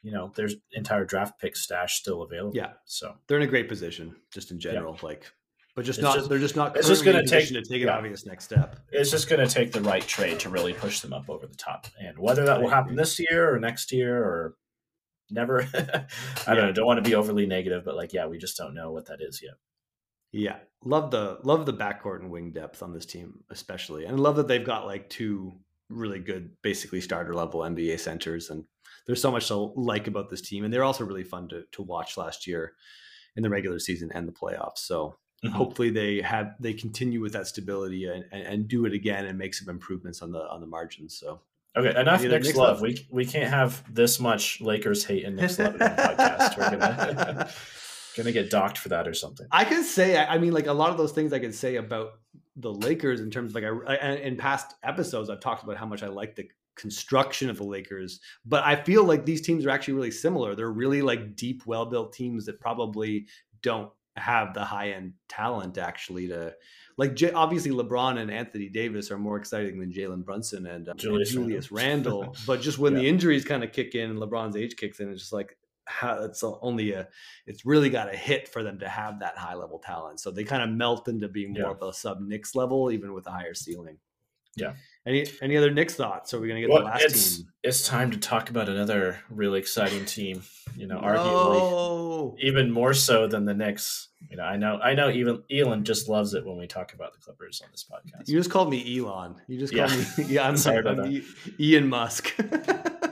you know, there's entire draft pick stash still available. Yeah. So they're in a great position just in general. Yeah. Like but just it's not just, they're just not it's just going to take to take an yeah. obvious next step. It's just going to take the right trade to really push them up over the top. And whether that will happen this year or next year or never i don't know don't want to be overly negative but like yeah we just don't know what that is yet. Yeah. Love the love the backcourt and wing depth on this team especially. And love that they've got like two really good basically starter level nba centers. And there's so much to like about this team. And they're also really fun to, to watch last year in the regular season and the playoffs. So Mm-hmm. Hopefully, they have they continue with that stability and, and, and, do it again and make some improvements on the on the margins. So Okay, enough Nick's Knicks love. love. We we can't have this much Lakers hate and Knicks love in the podcast. We're gonna gonna get docked for that or something. I can say, I mean, like a lot of those things I could say about the Lakers in terms of like, I, I- in past episodes, I've talked about how much I like the construction of the Lakers, but I feel like these teams are actually really similar. They're really like deep, well built teams that probably don't have the high end talent actually to. Like J- obviously, LeBron and Anthony Davis are more exciting than Jalen Brunson and, um, and Julius Julius, Randle. but just when the injuries kind of kick in and LeBron's age kicks in, it's just like how it's only a it's really got a hit for them to have that high level talent. So they kind of melt into being more Yeah. of a sub Knicks level, even with a higher ceiling. Yeah. Any any other Knicks thoughts? Are we gonna get Well, the last it's team? it's time to talk about another really exciting team. You know, arguably even more so than the Knicks. You know, I know I know even Elon just loves it when we talk about the Clippers on this podcast. You just called me Elon. You just Yeah. called me. Yeah, I'm Sorry sorry. about I'm E- Ian Musk.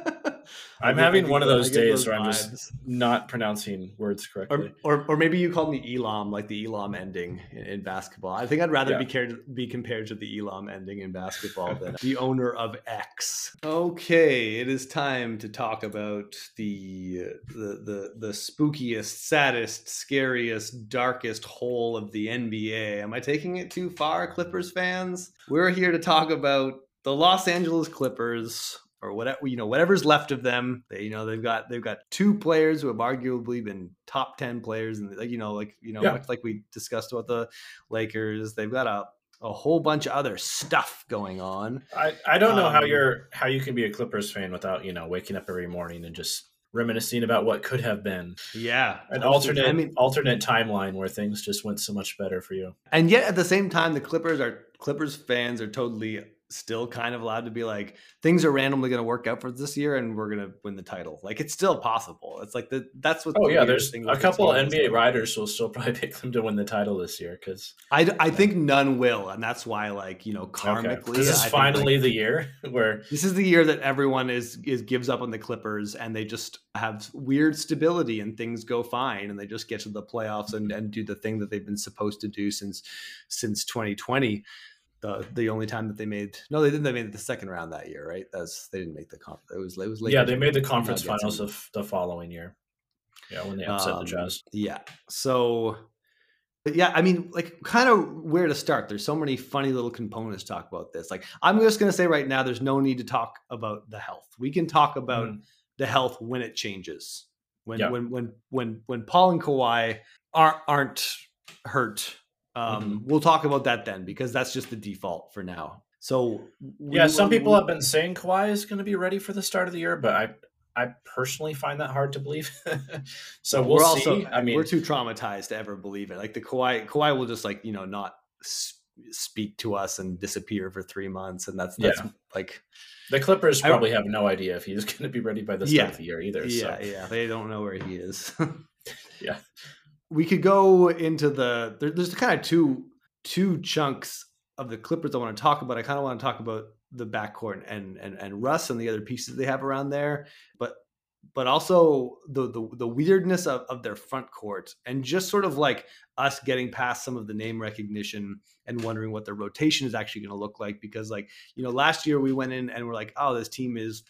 I I'm I having one of those- those I get days those where I'm just not pronouncing words correctly. Or, or, or maybe you called me Elam, like the Elam ending in, in basketball. I think I'd rather Yeah. be, cared, be compared to the Elam ending in basketball than the owner of X. Okay, it is time to talk about the the the, the spookiest, saddest, scariest, darkest hole of the NBA. Am I taking it too far, Clippers fans? We're here to talk about the Los Angeles Clippers or whatever you know whatever's left of them they you know they've got they've got two players who have arguably been top 10 players and like you know like you know Yeah. much like we discussed about the lakers they've got a a whole bunch of other stuff going on I, I don't know how Um, you're how you can be a Clippers fan without you know waking up every morning and just reminiscing about what could have been yeah an alternate i mean alternate timeline where things just went so much better for you. and yet at the same time the clippers are clippers fans are totally still kind of allowed to be like things are randomly going to work out for this year and we're going to win the title like it's still possible it's like the that's what Oh the yeah, there's a couple. NBA riders will still probably pick them to win the title this year because I, I think none will, and that's why, like you know, karmically, this I is think, finally like, the year where this is the year that everyone is is gives up on the Clippers, and they just have weird stability, and things go fine, and they just get to the playoffs and and do the thing that they've been supposed to do since since 2020. The, the only time that they made no they didn't they made it the second round that year right that's they didn't make the conference it was it was yeah they made the conference finals of the following year. Yeah, when they upset the Um, Jazz. Yeah. So, but yeah, I mean, like, kind of where to start. There's so many funny little components to talk about this. Like, I'm just going to say right now, there's no need to talk about the health. We can talk about Mhm. the health when it changes. When Yeah. when when when when Paul and Kawhi aren't aren't hurt. Um, Mm-hmm. We'll talk about that then because that's just the default for now. So we Yeah, some people have been saying Kawhi is going to be ready for the start of the year, but I I personally find that hard to believe. so we'll we're see. also I mean, we're too traumatized to ever believe it. Like the Kawhi, Kawhi will just like you know not speak to us and disappear for three months, and that's that's Yeah. like the Clippers probably have no idea if he's going to be ready by the start Yeah. of the year either. yeah, so. yeah, they don't know where he is. Yeah. We could go into the there, there's kind of two two chunks of the Clippers I want to talk about. I kind of want to talk about the backcourt and and and Russ and the other pieces they have around there, but but also the the, the weirdness of, of their front court and just sort of like us getting past some of the name recognition and wondering what their rotation is actually going to look like because like you know last year we went in and we're like oh this team is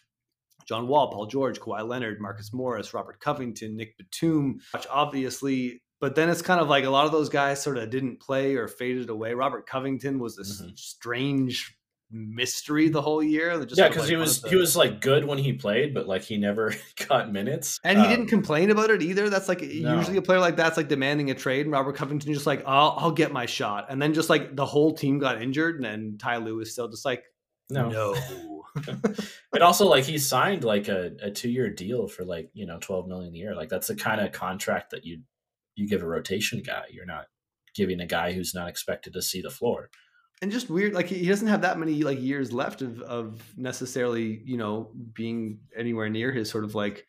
John Wall, Paul George, Kawhi Leonard, Marcus Morris, Robert Covington, Nick Batum, which obviously. But then it's kind of like a lot of those guys sort of didn't play or faded away. Robert Covington was this Mhm. strange mystery the whole year. just Yeah, because like, he was the- he was like good when he played, but like he never got minutes. and he Um, didn't complain about it either. That's like No. usually a player like that's like demanding a trade, and Robert Covington just like I'll I'll get my shot, and then just like the whole team got injured, and then Ty Lue is still just like No, no. but also like he signed like a, a two year deal for like you know twelve million a year. Like that's the kind of contract that you you give a rotation guy. You're not giving a guy who's not expected to see the floor. and just weird like he doesn't have that many like years left of of necessarily you know being anywhere near his sort of like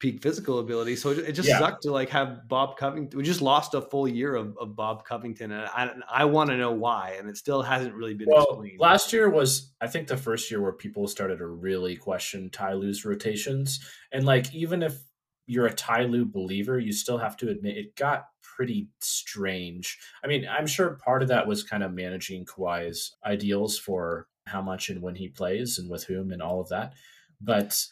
peak physical ability so it, it just Yeah. sucked to like have bob covington we just lost a full year of, of bob covington and i, I want to know why and it still hasn't really been Well, explained last year was I think the first year where people started to really question Ty Lue's rotations, and like even if you're a Ty Lue believer, you still have to admit it got pretty strange. I mean, I'm sure part of that was kind of managing Kawhi's ideals for how much and when he plays and with whom and all of that. But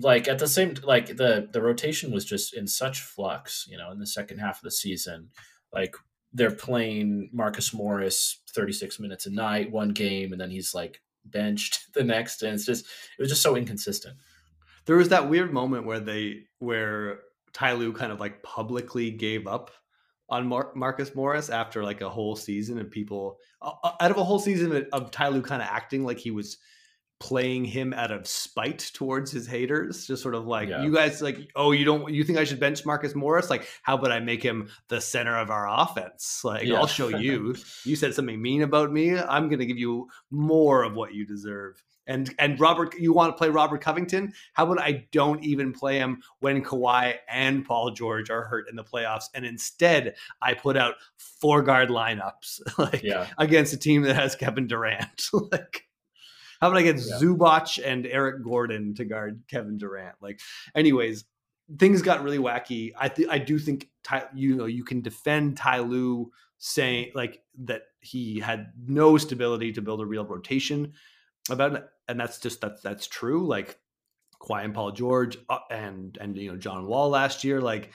like at the same like the the rotation was just in such flux, you know, in the second half of the season. Like they're playing Marcus Morris 36 minutes a night, one game, and then he's like benched the next, and it's just it was just so inconsistent. There was that weird moment where they where Ty Lue kind of like publicly gave up on Mar- Marcus Morris after like a whole season and people uh, out of a whole season of, of Ty Lue kind of acting like he was playing him out of spite towards his haters just sort of like yeah. you guys like oh you don't you think i should bench marcus morris? Like how about i make him the center of our offense? Like yeah. i'll show you. You said something mean about me. I'm going to give you more of what you deserve and and Robert, you want to play Robert Covington? How about I don't even play him when Kawhi and Paul George are hurt in the playoffs, and instead I put out four guard lineups like yeah. against a team that has Kevin Durant. like, how about I get yeah. Zubac and Eric Gordon to guard Kevin Durant? Like, anyways, things got really wacky. I th- I do think Ty, you know you can defend Ty Lue saying like that he had no stability to build a real rotation about and that's just that's that's true. Like Kawhi and Paul George uh, and and you know John Wall last year, like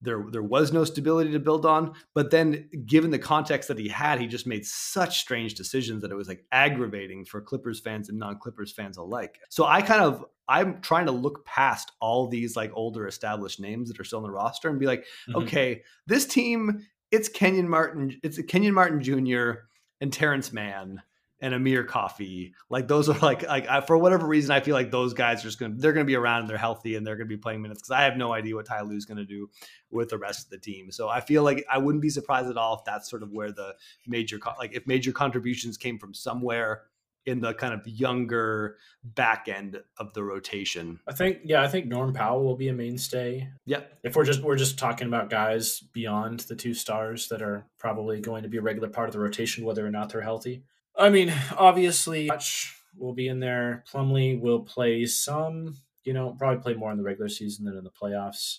there there was no stability to build on. But then, given the context that he had, he just made such strange decisions that it was like aggravating for Clippers fans and non Clippers fans alike. So I kind of I'm trying to look past all these like older established names that are still on the roster and be like, mm-hmm. okay, this team, it's Kenyon Martin, it's Kenyon Martin Jr. and Terance Mann and Amir Coffey. Like those are like like I, for whatever reason, I feel like those guys are just gonna they're gonna be around and they're healthy and they're gonna be playing minutes because I have no idea what Ty Lue's gonna do with the rest of the team. So I feel like I wouldn't be surprised at all if that's sort of where the major like if major contributions came from somewhere in the kind of younger back end of the rotation. I think yeah, I think Norm Powell will be a mainstay. Yeah. If we're just we're just talking about guys beyond the two stars that are probably going to be a regular part of the rotation whether or not they're healthy. I mean, obviously, Hutch will be in there. Plumlee will play some, you know, probably play more in the regular season than in the playoffs.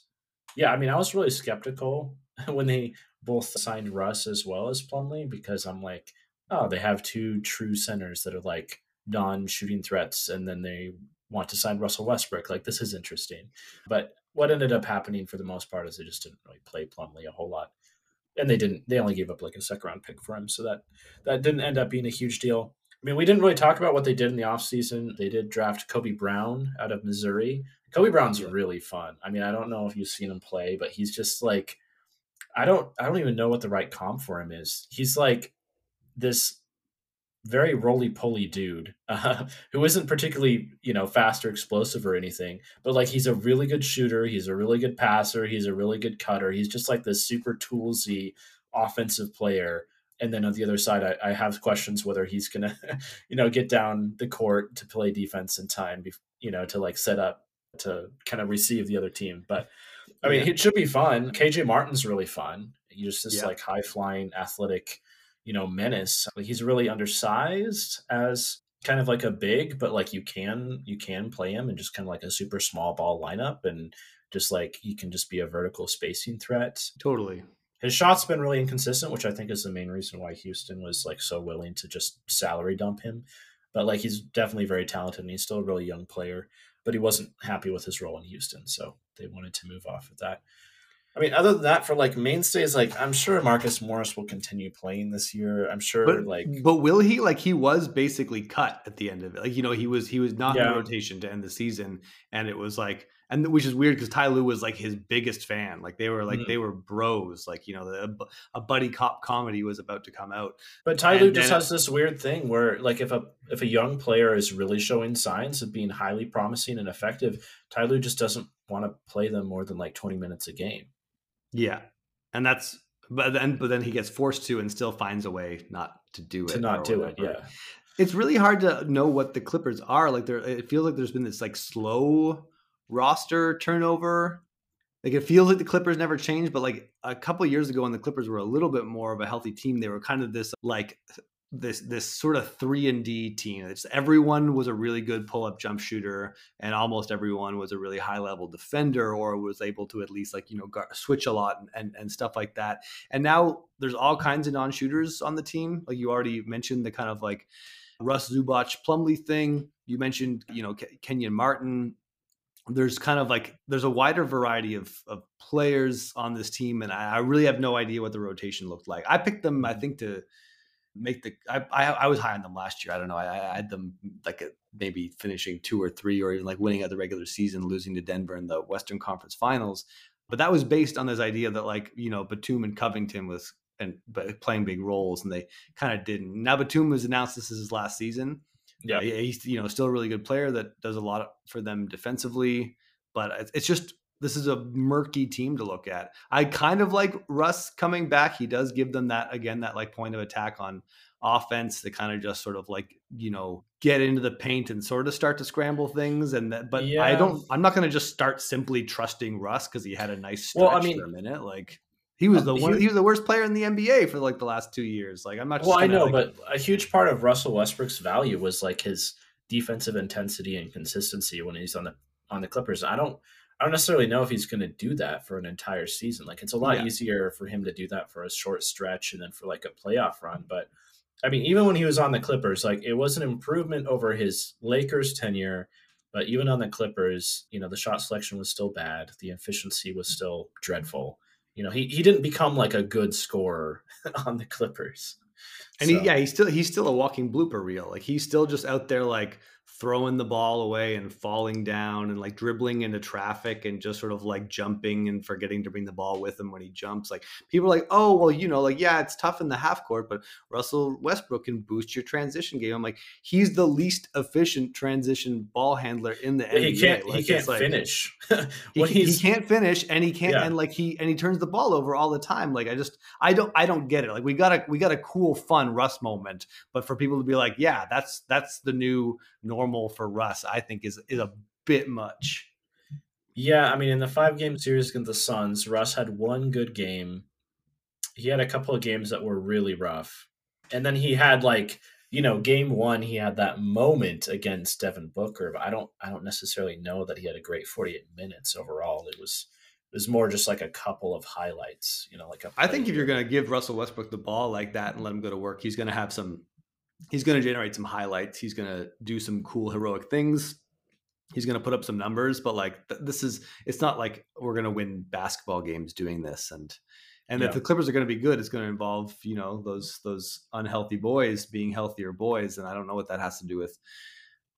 Yeah, I mean, I was really skeptical when they both signed Russ as well as Plumlee because I'm like, oh, they have two true centers that are like non shooting threats, and then they want to sign Russell Westbrook. Like, this is interesting. But what ended up happening for the most part is they just didn't really play Plumlee a whole lot and they didn't. They only gave up like a second round pick for him, so that that didn't end up being a huge deal. I mean, we didn't really talk about what they did in the offseason. They did draft Kobe Brown out of Missouri. Kobe Brown's really fun. I mean, I don't know if you've seen him play, but he's just like I don't I don't even know what the right comp for him is. He's like this very roly poly dude uh, who isn't particularly you know fast or explosive or anything but like he's a really good shooter he's a really good passer he's a really good cutter he's just like this super toolsy offensive player and then on the other side I, I have questions whether he's gonna you know get down the court to play defense in time you know to like set up to kind of receive the other team but i mean yeah. it should be fun kj martin's really fun he's just this yeah. like high flying athletic you know, menace. He's really undersized as kind of like a big, but like you can you can play him in just kind of like a super small ball lineup and just like he can just be a vertical spacing threat. Totally. His shot's been really inconsistent, which I think is the main reason why Houston was like so willing to just salary dump him. But like he's definitely very talented and he's still a really young player, but he wasn't happy with his role in Houston, so they wanted to move off of that. I mean, other than that, for like mainstays, like I'm sure Marcus Morris will continue playing this year. I'm sure, but, like, but will he? Like, he was basically cut at the end of it. Like, you know, he was he was not yeah. in rotation to end the season, and it was like, and which is weird because Ty Lue was like his biggest fan. Like, they were like mm-hmm. they were bros. Like, you know, the, a buddy cop comedy was about to come out. But Ty Lue just has this weird thing where, like, if a if a young player is really showing signs of being highly promising and effective, Ty Lue just doesn't want to play them more than like 20 minutes a game. Yeah, and that's but then but then he gets forced to and still finds a way not to do it to not do it. Yeah, it's really hard to know what the Clippers are like. There, it feels like there's been this like slow roster turnover. Like it feels like the Clippers never changed, but like a couple years ago when the Clippers were a little bit more of a healthy team, they were kind of this like this this sort of three and D team. It's everyone was a really good pull up jump shooter, and almost everyone was a really high level defender, or was able to at least like you know switch a lot and, and, and stuff like that. And now there's all kinds of non shooters on the team. Like you already mentioned, the kind of like Russ Zubac Plumlee thing. You mentioned, you know, Kenyon Martin. There's kind of like there's a wider variety of, of players on this team, and I, I really have no idea what the rotation looked like. I picked them, I mm-hmm. think, to make the. I, I, I was high on them last year. I don't know. I, I had them mm, like a, maybe finishing two or three, or even like winning at the regular season, losing to Denver in the Western Conference Finals. But that was based on this idea that like you know Batum and Covington was and playing big roles, and they kind of didn't. Now Batum was announced this is his last season. Yeah, he's you know still a really good player that does a lot for them defensively, but it's just this is a murky team to look at. I kind of like Russ coming back. He does give them that again that like point of attack on offense to kind of just sort of like you know get into the paint and sort of start to scramble things and that but yeah. i don't i'm not going to just start simply trusting russ because he had a nice stretch well, I mean, for a minute like he was uh, the one. He was the worst player in the NBA for like the last two years. Like I'm not. well, I know, like, but a huge part of Russell Westbrook's value was like his defensive intensity and consistency when he's on the on the Clippers. I don't. I don't necessarily know if he's going to do that for an entire season. Like it's a lot yeah. easier for him to do that for a short stretch and then for like a playoff run. But I mean, even when he was on the Clippers, like it was an improvement over his Lakers tenure. But even on the Clippers, you know, the shot selection was still bad. The efficiency was still dreadful you know, he, he didn't become like a good scorer on the Clippers. And so. he, yeah, he's still he's still a walking blooper reel. Like he's still just out there like throwing the ball away and falling down and like dribbling into traffic and just sort of like jumping and forgetting to bring the ball with him when he jumps. Like people are like, oh, well, you know, like, yeah, it's tough in the half court, but Russell Westbrook can boost your transition game. I'm like, he's the least efficient transition ball handler in the NBA. He can't, like, he can't like, finish. he, he, can't finish and he can't, yeah. and like he, and he turns the ball over all the time. Like I just, I don't, I don't get it. Like we got a, we got a cool, fun Russ moment, but for people to be like, yeah, that's, that's the new normal for Russ, I think is is a bit much. Yeah, I mean, in the five game series against the Suns, Russ had one good game. He had a couple of games that were really rough, and then he had like you know, game one he had that moment against Devin Booker, but I don't I don't necessarily know that he had a great 48 minutes overall. It was it was more just like a couple of highlights, you know, like a I think if you're going to give Russell Westbrook the ball like that and let him go to work, he's going to have some he's going to generate some highlights. He's going to do some cool heroic things. He's going to put up some numbers, but like th- this is it's not like we're going to win basketball games doing this and and yeah. if the Clippers are going to be good, it's going to involve, you know, those those unhealthy boys being healthier boys and I don't know what that has to do with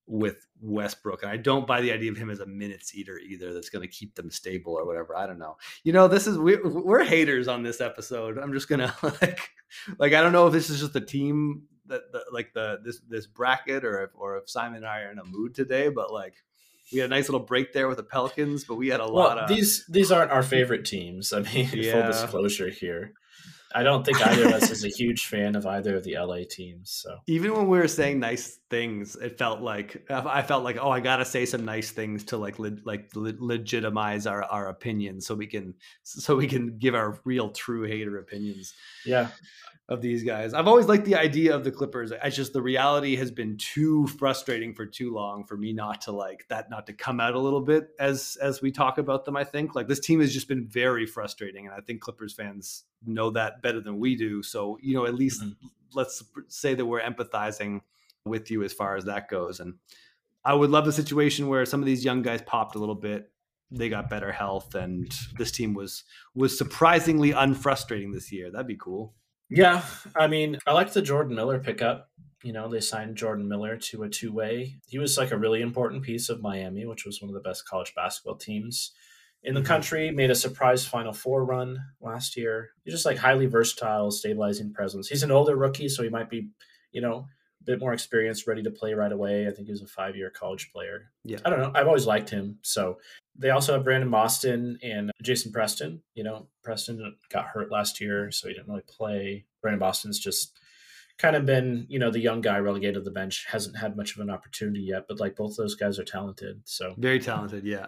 with Westbrook. And I don't buy the idea of him as a minutes eater either that's going to keep them stable or whatever. I don't know. You know, this is we, we're haters on this episode. I'm just going to like like I don't know if this is just the team the, the like the this this bracket or if or if Simon and I are in a mood today, but like we had a nice little break there with the Pelicans, but we had a well, lot of these these aren't our favorite teams. I mean, yeah. full disclosure here. I don't think either of us is a huge fan of either of the LA teams. So even when we were saying nice things, it felt like I felt like oh, I gotta say some nice things to like le- like le- legitimize our our opinions, so we can so we can give our real true hater opinions. Yeah, of these guys. I've always liked the idea of the Clippers. It's just the reality has been too frustrating for too long for me not to like that not to come out a little bit as as we talk about them. I think like this team has just been very frustrating, and I think Clippers fans know that better than we do. So you know, at least mm-hmm. let's say that we're empathizing with you as far as that goes. And I would love the situation where some of these young guys popped a little bit. They got better health, and this team was was surprisingly unfrustrating this year. That'd be cool. Yeah, I mean, I like the Jordan Miller pickup. You know, they signed Jordan Miller to a two way. He was like a really important piece of Miami, which was one of the best college basketball teams in the mm-hmm. country. Made a surprise Final Four run last year. He's just like highly versatile, stabilizing presence. He's an older rookie, so he might be, you know, bit more experienced, ready to play right away. I think he was a five year college player. Yeah. I don't know. I've always liked him. So they also have Brandon Boston and Jason Preston. You know, Preston got hurt last year, so he didn't really play. Brandon Boston's just kind of been, you know, the young guy relegated to the bench, hasn't had much of an opportunity yet, but like both those guys are talented. So very talented, yeah.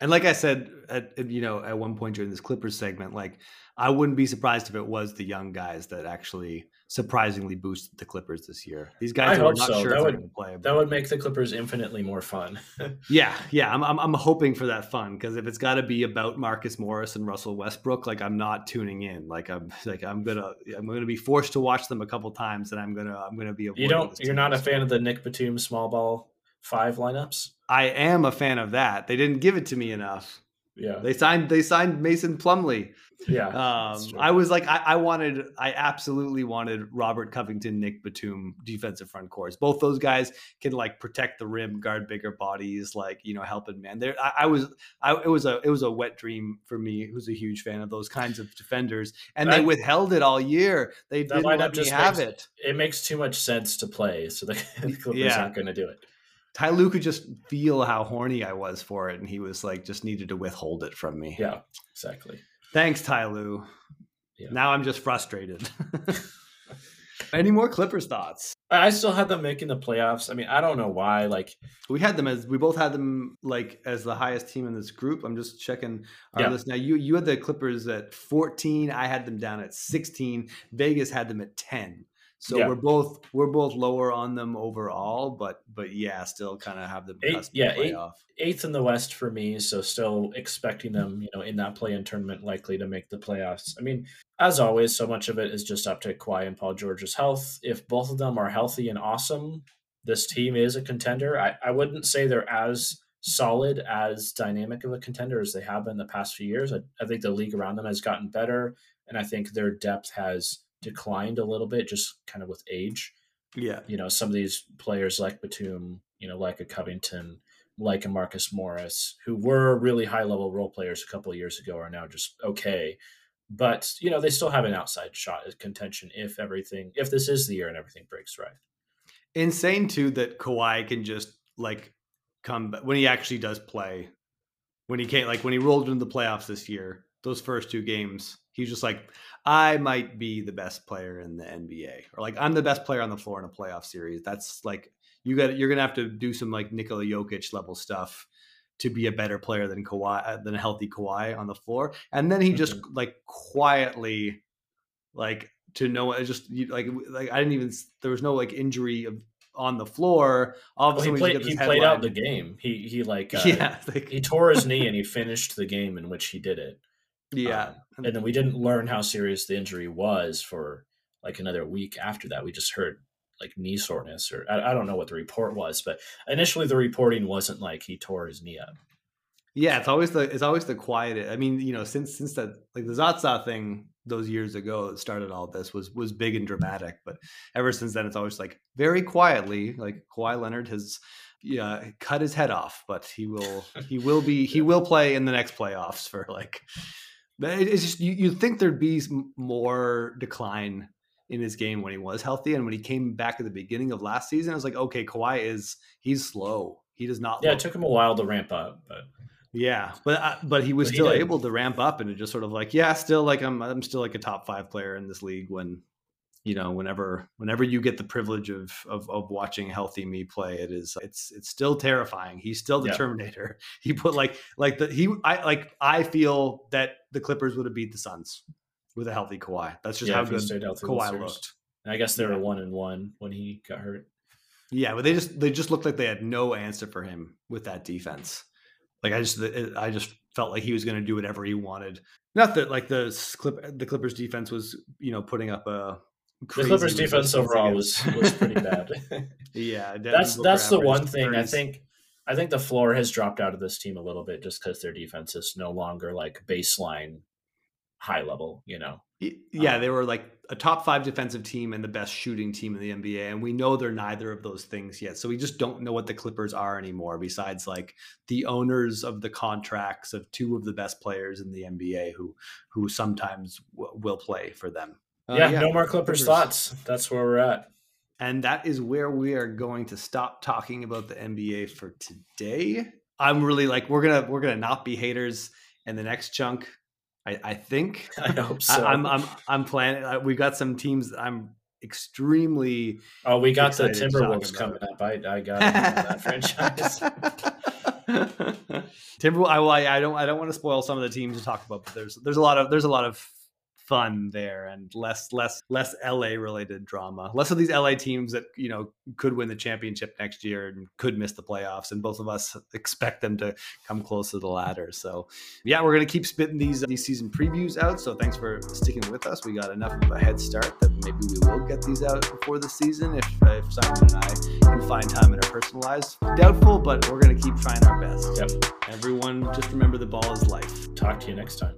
And like I said, at, you know, at one point during this Clippers segment, like I wouldn't be surprised if it was the young guys that actually surprisingly boosted the Clippers this year. These guys are not so. sure that would, going to play. But... That would make the Clippers infinitely more fun. yeah, yeah, I'm, I'm, I'm hoping for that fun because if it's got to be about Marcus Morris and Russell Westbrook, like I'm not tuning in. Like I'm like I'm gonna I'm gonna be forced to watch them a couple times, and I'm gonna I'm gonna be. You don't. You're not a fan of the Nick Batum small ball five lineups. I am a fan of that. They didn't give it to me enough. Yeah. They signed they signed Mason Plumlee. Yeah. Um, I was like, I, I, wanted, I absolutely wanted Robert Covington, Nick Batum, defensive front courts. Both those guys can like protect the rim, guard bigger bodies, like you know, helping man. There, I, I, was, I, it was a, it was a wet dream for me, who's a huge fan of those kinds of defenders, and that, they withheld it all year. They didn't let me have makes, it. It makes too much sense to play, so the Clippers yeah. aren't going to do it. Ty Lue could just feel how horny I was for it, and he was like, just needed to withhold it from me. Yeah, exactly. Thanks, Ty Lue. Yeah. Now I'm just frustrated. Any more Clippers thoughts? I still had them making the playoffs. I mean, I don't know why. Like we had them as we both had them like as the highest team in this group. I'm just checking our yeah. list now. You you had the Clippers at 14. I had them down at 16. Vegas had them at 10. So yeah. we're both we're both lower on them overall, but but yeah, still kind of have them. Eight, yeah, eight, eighth in the West for me. So still expecting them, you know, in that play-in tournament, likely to make the playoffs. I mean, as always, so much of it is just up to Kawhi and Paul George's health. If both of them are healthy and awesome, this team is a contender. I, I wouldn't say they're as solid as dynamic of a contender as they have been the past few years. I, I think the league around them has gotten better, and I think their depth has declined a little bit just kind of with age. Yeah. You know, some of these players like Batum, you know, like a Covington, like a Marcus Morris, who were really high level role players a couple of years ago, are now just okay. But, you know, they still have an outside shot at contention if everything, if this is the year and everything breaks right. Insane, too, that Kawhi can just like come when he actually does play. When he can't, like when he rolled into the playoffs this year, those first two games, he's just like, I might be the best player in the NBA, or like I'm the best player on the floor in a playoff series. That's like you got you're gonna have to do some like Nikola Jokic level stuff to be a better player than Kawhi uh, than a healthy Kawhi on the floor. And then he just mm-hmm. like quietly, like to know it just like like I didn't even there was no like injury of on the floor. All of a sudden, well, he, played, he played, out the game. He he like uh, yeah, like, he tore his knee and he finished the game in which he did it. Yeah. Um, and then we didn't learn how serious the injury was for like another week after that. We just heard like knee soreness or I, I don't know what the report was, but initially the reporting wasn't like he tore his knee up. Yeah, it's always the it's always the quiet. I mean, you know, since since that like the Zaza thing those years ago that started all this was was big and dramatic, but ever since then it's always like very quietly, like Kawhi Leonard has yeah cut his head off, but he will he will be he will play in the next playoffs for like it's just you, you'd think there'd be more decline in his game when he was healthy, and when he came back at the beginning of last season, I was like, okay, Kawhi is he's slow. He does not. Yeah, look- it took him a while to ramp up, but yeah, but uh, but he was but still he able to ramp up, and it just sort of like, yeah, still like I'm I'm still like a top five player in this league when you know whenever whenever you get the privilege of, of of, watching healthy me play it is it's it's still terrifying. He's still the yeah. terminator. He put like like the he i like i feel that the clippers would have beat the suns with a healthy Kawhi. that's just yeah, how good Kawhi looked. I guess they were one and one when he got hurt. Yeah but they just they just looked like they had no answer for him with that defense. Like i just i just felt like he was going to do whatever he wanted. Not that like the clip the clippers defense was you know putting up a the Clippers defense overall was was pretty bad. yeah, that's that's the one thing 30s. I think. I think the floor has dropped out of this team a little bit just because their defense is no longer like baseline high level. You know. Yeah, um, they were like a top five defensive team and the best shooting team in the NBA, and we know they're neither of those things yet. So we just don't know what the Clippers are anymore. Besides, like the owners of the contracts of two of the best players in the NBA, who who sometimes w- will play for them. Uh, yeah, yeah, no more Clippers, Clippers thoughts. That's where we're at. And that is where we are going to stop talking about the NBA for today. I'm really like we're gonna we're gonna not be haters in the next chunk. I, I think. I hope so. I, am I'm I'm planning. Uh, we got some teams. I'm extremely. Oh, we got the Timberwolves coming up. I I got that franchise. Timberwolves. I, I don't I don't want to spoil some of the teams to talk about, but there's there's a lot of there's a lot of fun there and less less less LA related drama. Less of these LA teams that, you know, could win the championship next year and could miss the playoffs and both of us expect them to come close to the ladder. So, yeah, we're going to keep spitting these these season previews out. So, thanks for sticking with us. We got enough of a head start that maybe we will get these out before the season if if Simon and I can find time in our personal lives. Doubtful, but we're going to keep trying our best. Yep. Everyone just remember the ball is life. Talk to you next time.